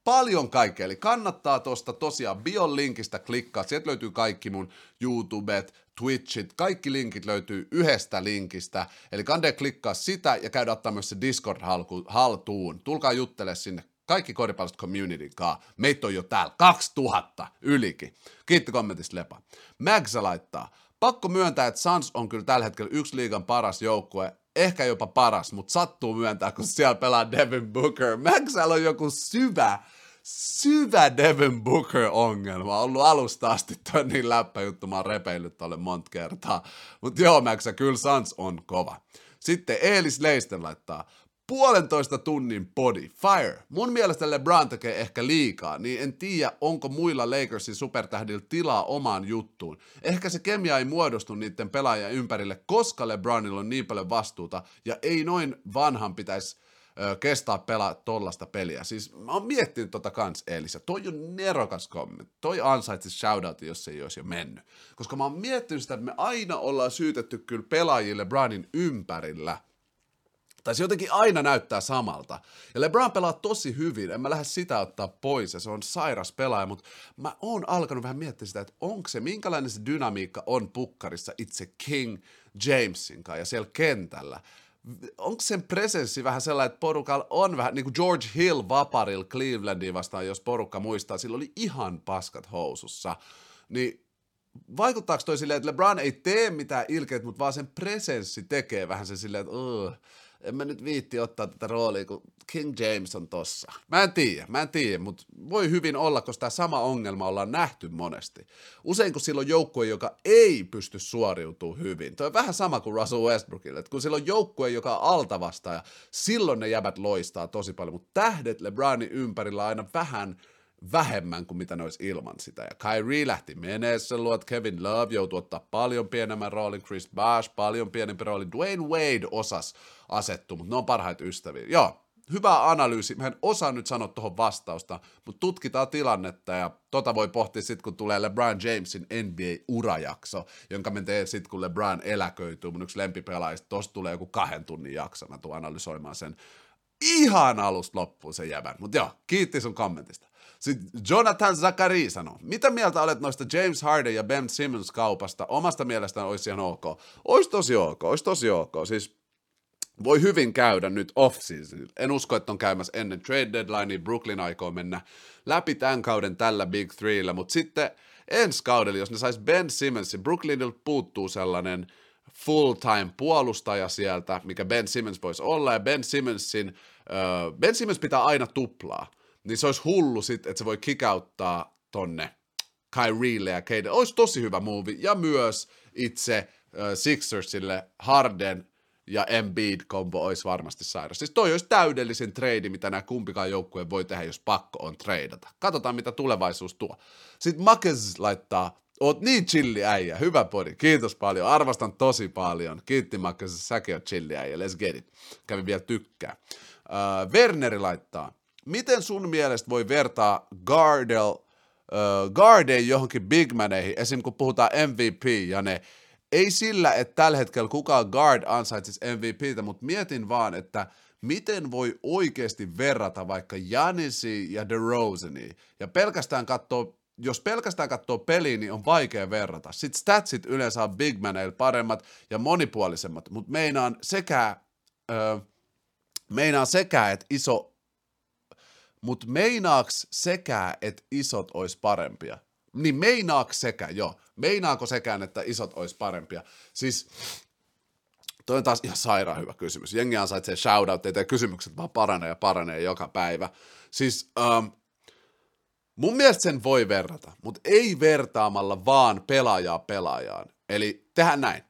paljon kaikkea, eli kannattaa tuosta tosiaan bion linkistä klikkaa, sieltä löytyy kaikki mun YouTubet, Twitchit, kaikki linkit löytyy yhdestä linkistä, eli kande klikkaa sitä ja käydä ottaa myös se Discord haltuun, tulkaa juttele sinne kaikki koripallosta community kaa. Meitä on jo täällä 2000 ylikin. Kiitti kommentista Lepa. Magsa laittaa. Pakko myöntää, että Sans on kyllä tällä hetkellä yksi liigan paras joukkue, ehkä jopa paras, mutta sattuu myöntää, kun siellä pelaa Devin Booker. Maxalla on joku syvä, syvä Devin Booker-ongelma. On ollut alusta asti toi niin läppäjuttu, mä oon repeillyt tolle monta kertaa. Mutta joo, Maxa, kyllä Sans on kova. Sitten Eelis Leisten laittaa, puolentoista tunnin body, fire. Mun mielestä LeBron tekee ehkä liikaa, niin en tiedä, onko muilla Lakersin supertähdillä tilaa omaan juttuun. Ehkä se kemia ei muodostu niiden pelaajien ympärille, koska LeBronilla on niin paljon vastuuta, ja ei noin vanhan pitäisi ö, kestää pelaa tollasta peliä. Siis mä oon miettinyt tota kans Elisa. Toi on nerokas kommentti. Toi ansaitsi shoutout, jos se ei olisi jo mennyt. Koska mä oon miettinyt sitä, että me aina ollaan syytetty kyllä pelaajille LeBronin ympärillä – tai se jotenkin aina näyttää samalta. Ja LeBron pelaa tosi hyvin, en mä lähde sitä ottaa pois, ja se on sairas pelaaja, mutta mä oon alkanut vähän miettiä sitä, että onko se, minkälainen se dynamiikka on pukkarissa itse King Jamesin kanssa ja siellä kentällä. Onko sen presenssi vähän sellainen, että porukalla on vähän, niin kuin George Hill vaparil Clevelandiin vastaan, jos porukka muistaa, sillä oli ihan paskat housussa. Niin vaikuttaako toi silleen, että LeBron ei tee mitään ilkeät, mutta vaan sen presenssi tekee vähän se silleen, että uh, en mä nyt viitti ottaa tätä roolia, kun King James on tossa. Mä en tiedä, mä en tiedä, mutta voi hyvin olla, koska tämä sama ongelma ollaan nähty monesti. Usein kun silloin joukkue, joka ei pysty suoriutumaan hyvin, toi on vähän sama kuin Russell Westbrookille, että kun silloin joukkue, joka on altavastaaja, silloin ne jäbät loistaa tosi paljon, mutta tähdet LeBronin ympärillä aina vähän – vähemmän kuin mitä ne olisi ilman sitä. Ja Kyrie lähti meneessä luot, Kevin Love joutui ottaa paljon pienemmän roolin, Chris Bosh paljon pienempi rooli, Dwayne Wade osas asettua, mutta ne on parhaita ystäviä. Joo, hyvä analyysi. Mä en osaa nyt sanoa tuohon vastausta, mutta tutkitaan tilannetta ja tota voi pohtia sitten, kun tulee LeBron Jamesin NBA-urajakso, jonka me teen sitten, kun LeBron eläköityy. Mun yksi lempipelaajista, tosta tulee joku kahden tunnin jakso, mä tuun analysoimaan sen ihan alusta loppuun sen jävän. Mutta joo, kiitti sun kommentista. Sitten Jonathan Zakari sanoi, mitä mieltä olet noista James Harden ja Ben Simmons kaupasta? Omasta mielestään olisi ihan ok. Olisi tosi ok, olisi tosi ok. Siis voi hyvin käydä nyt off-season. En usko, että on käymässä ennen trade deadlinea. Brooklyn aikoo mennä läpi tämän kauden tällä Big Threellä, mutta sitten ensi kaudella, jos ne sais Ben Simmonsin, Brooklynilta puuttuu sellainen full-time puolustaja sieltä, mikä Ben Simmons voisi olla, ja Ben Simmonsin, uh, Ben Simmons pitää aina tuplaa niin se olisi hullu sit, että se voi kickouttaa tonne Kyrielle ja Cade. Olisi tosi hyvä movie, ja myös itse uh, Sixersille Harden ja Embiid-kombo olisi varmasti sairas. Siis toi olisi täydellisin trade, mitä nämä kumpikaan joukkue voi tehdä, jos pakko on treidata. Katsotaan, mitä tulevaisuus tuo. Sitten Makes laittaa, oot niin chilli äijä, hyvä podi, kiitos paljon, arvostan tosi paljon. Kiitti Makes, säkin oot chilli äijä, let's get it. Kävin vielä tykkää. Uh, Werneri laittaa, miten sun mielestä voi vertaa Gardel, uh, Garden johonkin bigmaneihin, esim. kun puhutaan MVP ja ne, ei sillä, että tällä hetkellä kukaan guard ansaitsisi MVPtä, mutta mietin vaan, että miten voi oikeasti verrata vaikka Janisi ja DeRozani, ja pelkästään katsoo jos pelkästään katsoo peliä, niin on vaikea verrata. Sitten statsit yleensä on bigmaneilla paremmat ja monipuolisemmat, mutta meinaan sekä, ö, meinaan sekä, että iso mutta meinaaks sekä, että isot olisi parempia? Niin meinaaks sekä, joo. Meinaako sekään, että isot olisi parempia? Siis toi on taas ihan sairaan hyvä kysymys. Jengi ansaitsee shoutout, että kysymykset vaan paranee ja paranee joka päivä. Siis um, mun mielestä sen voi verrata, mutta ei vertaamalla vaan pelaajaa pelaajaan. Eli tehdään näin.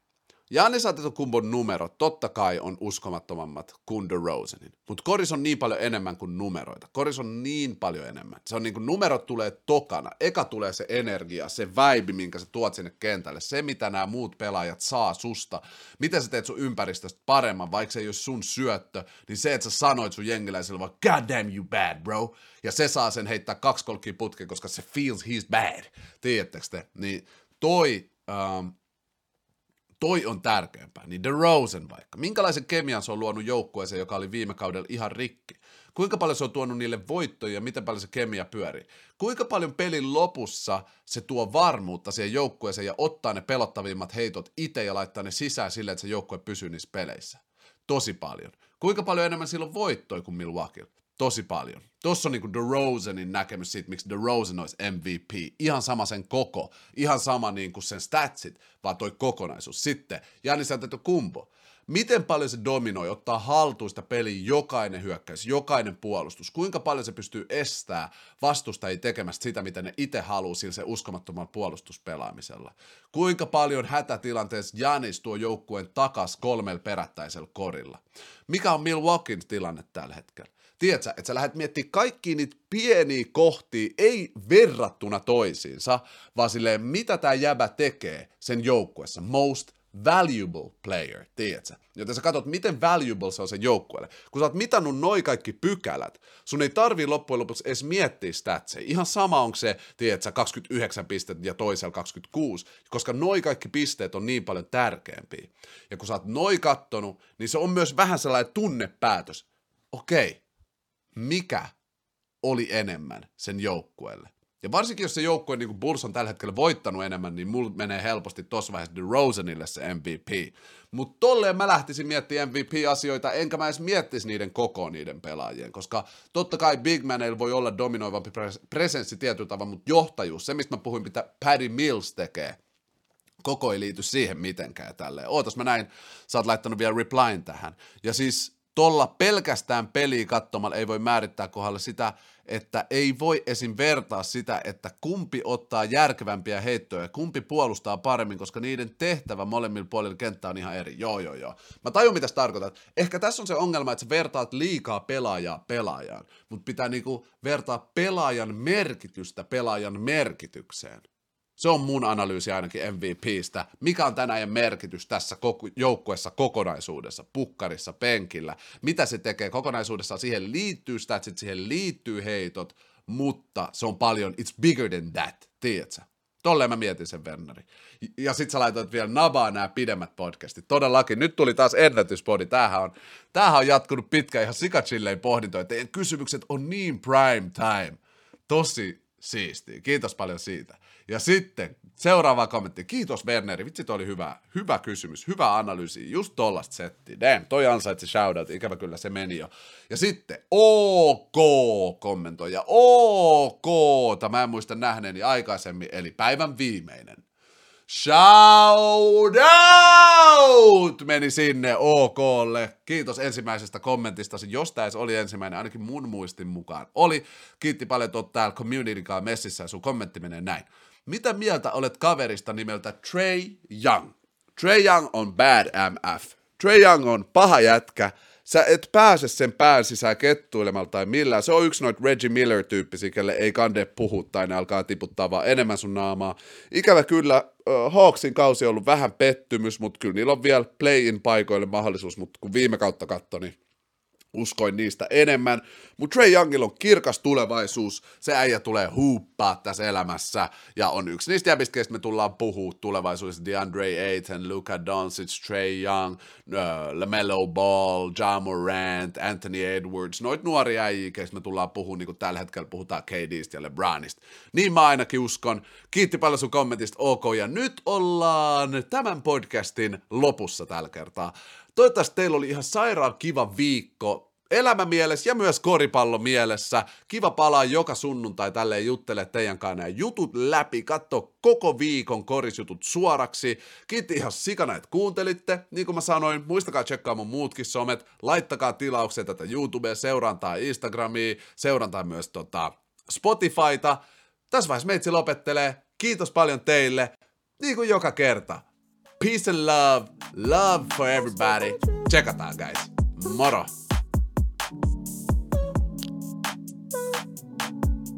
Janis Antetokumbon numerot totta kai on uskomattomammat kuin DeRozanin, mutta Koris on niin paljon enemmän kuin numeroita. Koris on niin paljon enemmän. Se on niin kuin numerot tulee tokana. Eka tulee se energia, se väibi, minkä sä tuot sinne kentälle. Se, mitä nämä muut pelaajat saa susta. Miten sä teet sun ympäristöstä paremman, vaikka se ei ole sun syöttö, niin se, että sä sanoit sun jengiläiselle vaan, God damn you bad, bro. Ja se saa sen heittää kaksi kolkkia putkeen, koska se feels he's bad. Tiedättekö te? Niin toi... Um, toi on tärkeämpää. Niin The Rosen vaikka. Minkälaisen kemian se on luonut joukkueeseen, joka oli viime kaudella ihan rikki? Kuinka paljon se on tuonut niille voittoja ja miten paljon se kemia pyörii? Kuinka paljon pelin lopussa se tuo varmuutta siihen joukkueeseen ja ottaa ne pelottavimmat heitot itse ja laittaa ne sisään silleen, että se joukkue pysyy niissä peleissä? Tosi paljon. Kuinka paljon enemmän silloin voittoja kuin Milwaukee? Tosi paljon. Tuossa on niinku DeRozanin näkemys siitä, miksi DeRozan olisi MVP. Ihan sama sen koko, ihan sama niinku sen statsit, vaan toi kokonaisuus. Sitten Janis kumpo. Miten paljon se dominoi, ottaa haltuista peliä jokainen hyökkäys, jokainen puolustus? Kuinka paljon se pystyy estää vastustajia tekemästä sitä, mitä ne itse haluaa sillä se uskomattomalla puolustuspelaamisella? Kuinka paljon hätätilanteessa Janis tuo joukkueen takas kolmella perättäisellä korilla? Mikä on Milwaukeein tilanne tällä hetkellä? Tiedätkö, että sä lähdet miettimään kaikki niitä pieniä kohtia, ei verrattuna toisiinsa, vaan silleen, mitä tämä jäbä tekee sen joukkuessa most valuable player, tiedätkö? Joten sä katsot, miten valuable se on se joukkueelle. Kun sä oot mitannut noi kaikki pykälät, sun ei tarvii loppujen lopuksi edes miettiä statseja. Ihan sama onko se, tiedätkö, 29 pistettä ja toisella 26, koska noi kaikki pisteet on niin paljon tärkeämpiä. Ja kun sä oot noi kattonut, niin se on myös vähän sellainen tunnepäätös. Okei, mikä oli enemmän sen joukkueelle? Ja varsinkin jos se joukkue, niin kuin Bulls on tällä hetkellä voittanut enemmän, niin mulla menee helposti tuossa vaiheessa Rosenille se MVP. Mutta tolleen mä lähtisin miettimään MVP-asioita, enkä mä edes miettisi niiden koko niiden pelaajien, koska totta kai Big Maneilla voi olla dominoivampi presenssi tietyllä tavalla, mutta johtajuus, se mistä mä puhuin, mitä Paddy Mills tekee, koko ei liity siihen mitenkään tälleen. Ootas mä näin, sä oot laittanut vielä replyin tähän. Ja siis tolla pelkästään peliä katsomalla ei voi määrittää kohdalla sitä, että ei voi esim. vertaa sitä, että kumpi ottaa järkevämpiä heittoja ja kumpi puolustaa paremmin, koska niiden tehtävä molemmilla puolilla kenttää on ihan eri. Joo, joo, joo. Mä tajun, mitä sä tarkoitat. Ehkä tässä on se ongelma, että sä vertaat liikaa pelaajaa pelaajaan, mutta pitää niinku vertaa pelaajan merkitystä pelaajan merkitykseen. Se on mun analyysi ainakin MVPstä. Mikä on tänään merkitys tässä koko, joukkuessa kokonaisuudessa, pukkarissa, penkillä? Mitä se tekee kokonaisuudessa? Siihen liittyy statsit, siihen liittyy heitot, mutta se on paljon, it's bigger than that, tiedätkö? Tolleen mä mietin sen Werneri. Ja sit sä laitoit vielä nabaa nämä pidemmät podcastit. Todellakin, nyt tuli taas ennätyspodi. Tämähän on, tämähän on jatkunut pitkään ihan sikachilleen pohdintoja. Teidän kysymykset on niin prime time. Tosi siistiä. Kiitos paljon siitä. Ja sitten seuraava kommentti. Kiitos Werneri, vitsi toi oli hyvä, hyvä kysymys, hyvä analyysi, just tollasta setti. Damn, toi ansaitsi shoutout, ikävä kyllä se meni jo. Ja sitten OK kommentoija, OK, mä en muista nähneeni aikaisemmin, eli päivän viimeinen. Shout out meni sinne OKlle. Kiitos ensimmäisestä kommentista. Jos tämä oli ensimmäinen, ainakin mun muistin mukaan oli. Kiitti paljon, että täällä community messissä ja sun kommentti menee näin. Mitä mieltä olet kaverista nimeltä Trey Young? Trey Young on bad MF. Trey Young on paha jätkä. Sä et pääse sen pään sisään kettuilemalla tai millään. Se on yksi noita Reggie Miller-tyyppisiä, kelle ei kande puhu tai ne alkaa tiputtaa vaan enemmän sun naamaa. Ikävä kyllä, uh, Hawksin kausi on ollut vähän pettymys, mutta kyllä niillä on vielä play-in paikoille mahdollisuus, mutta kun viime kautta katsoi, niin uskoin niistä enemmän. Mutta Trey Youngilla on kirkas tulevaisuus, se äijä tulee huuppaa tässä elämässä, ja on yksi niistä jäbistä, me tullaan puhua tulevaisuudessa, DeAndre Ayton, Luka Doncic, Trey Young, uh, LaMelo Ball, Ja Morant, Anthony Edwards, noit nuoria keistä me tullaan puhua, niin kuin tällä hetkellä puhutaan KDstä ja LeBronista. Niin mä ainakin uskon. Kiitti paljon sun kommentista, ok, ja nyt ollaan tämän podcastin lopussa tällä kertaa. Toivottavasti teillä oli ihan sairaan kiva viikko elämämielessä ja myös koripallo mielessä. Kiva palaa joka sunnuntai tälleen juttele teidän kanssa nämä jutut läpi, katso koko viikon korisjutut suoraksi. Kiitti ihan sikana, että kuuntelitte. Niin kuin mä sanoin, muistakaa tsekkaa mun muutkin somet, laittakaa tilauksia tätä YouTubea, seurantaa Instagramia, seurantaa myös tota Spotifyta. Tässä vaiheessa meitsi lopettelee. Kiitos paljon teille, niin kuin joka kerta. Peace and love. Love for everybody. Tsekataan, guys. Moro.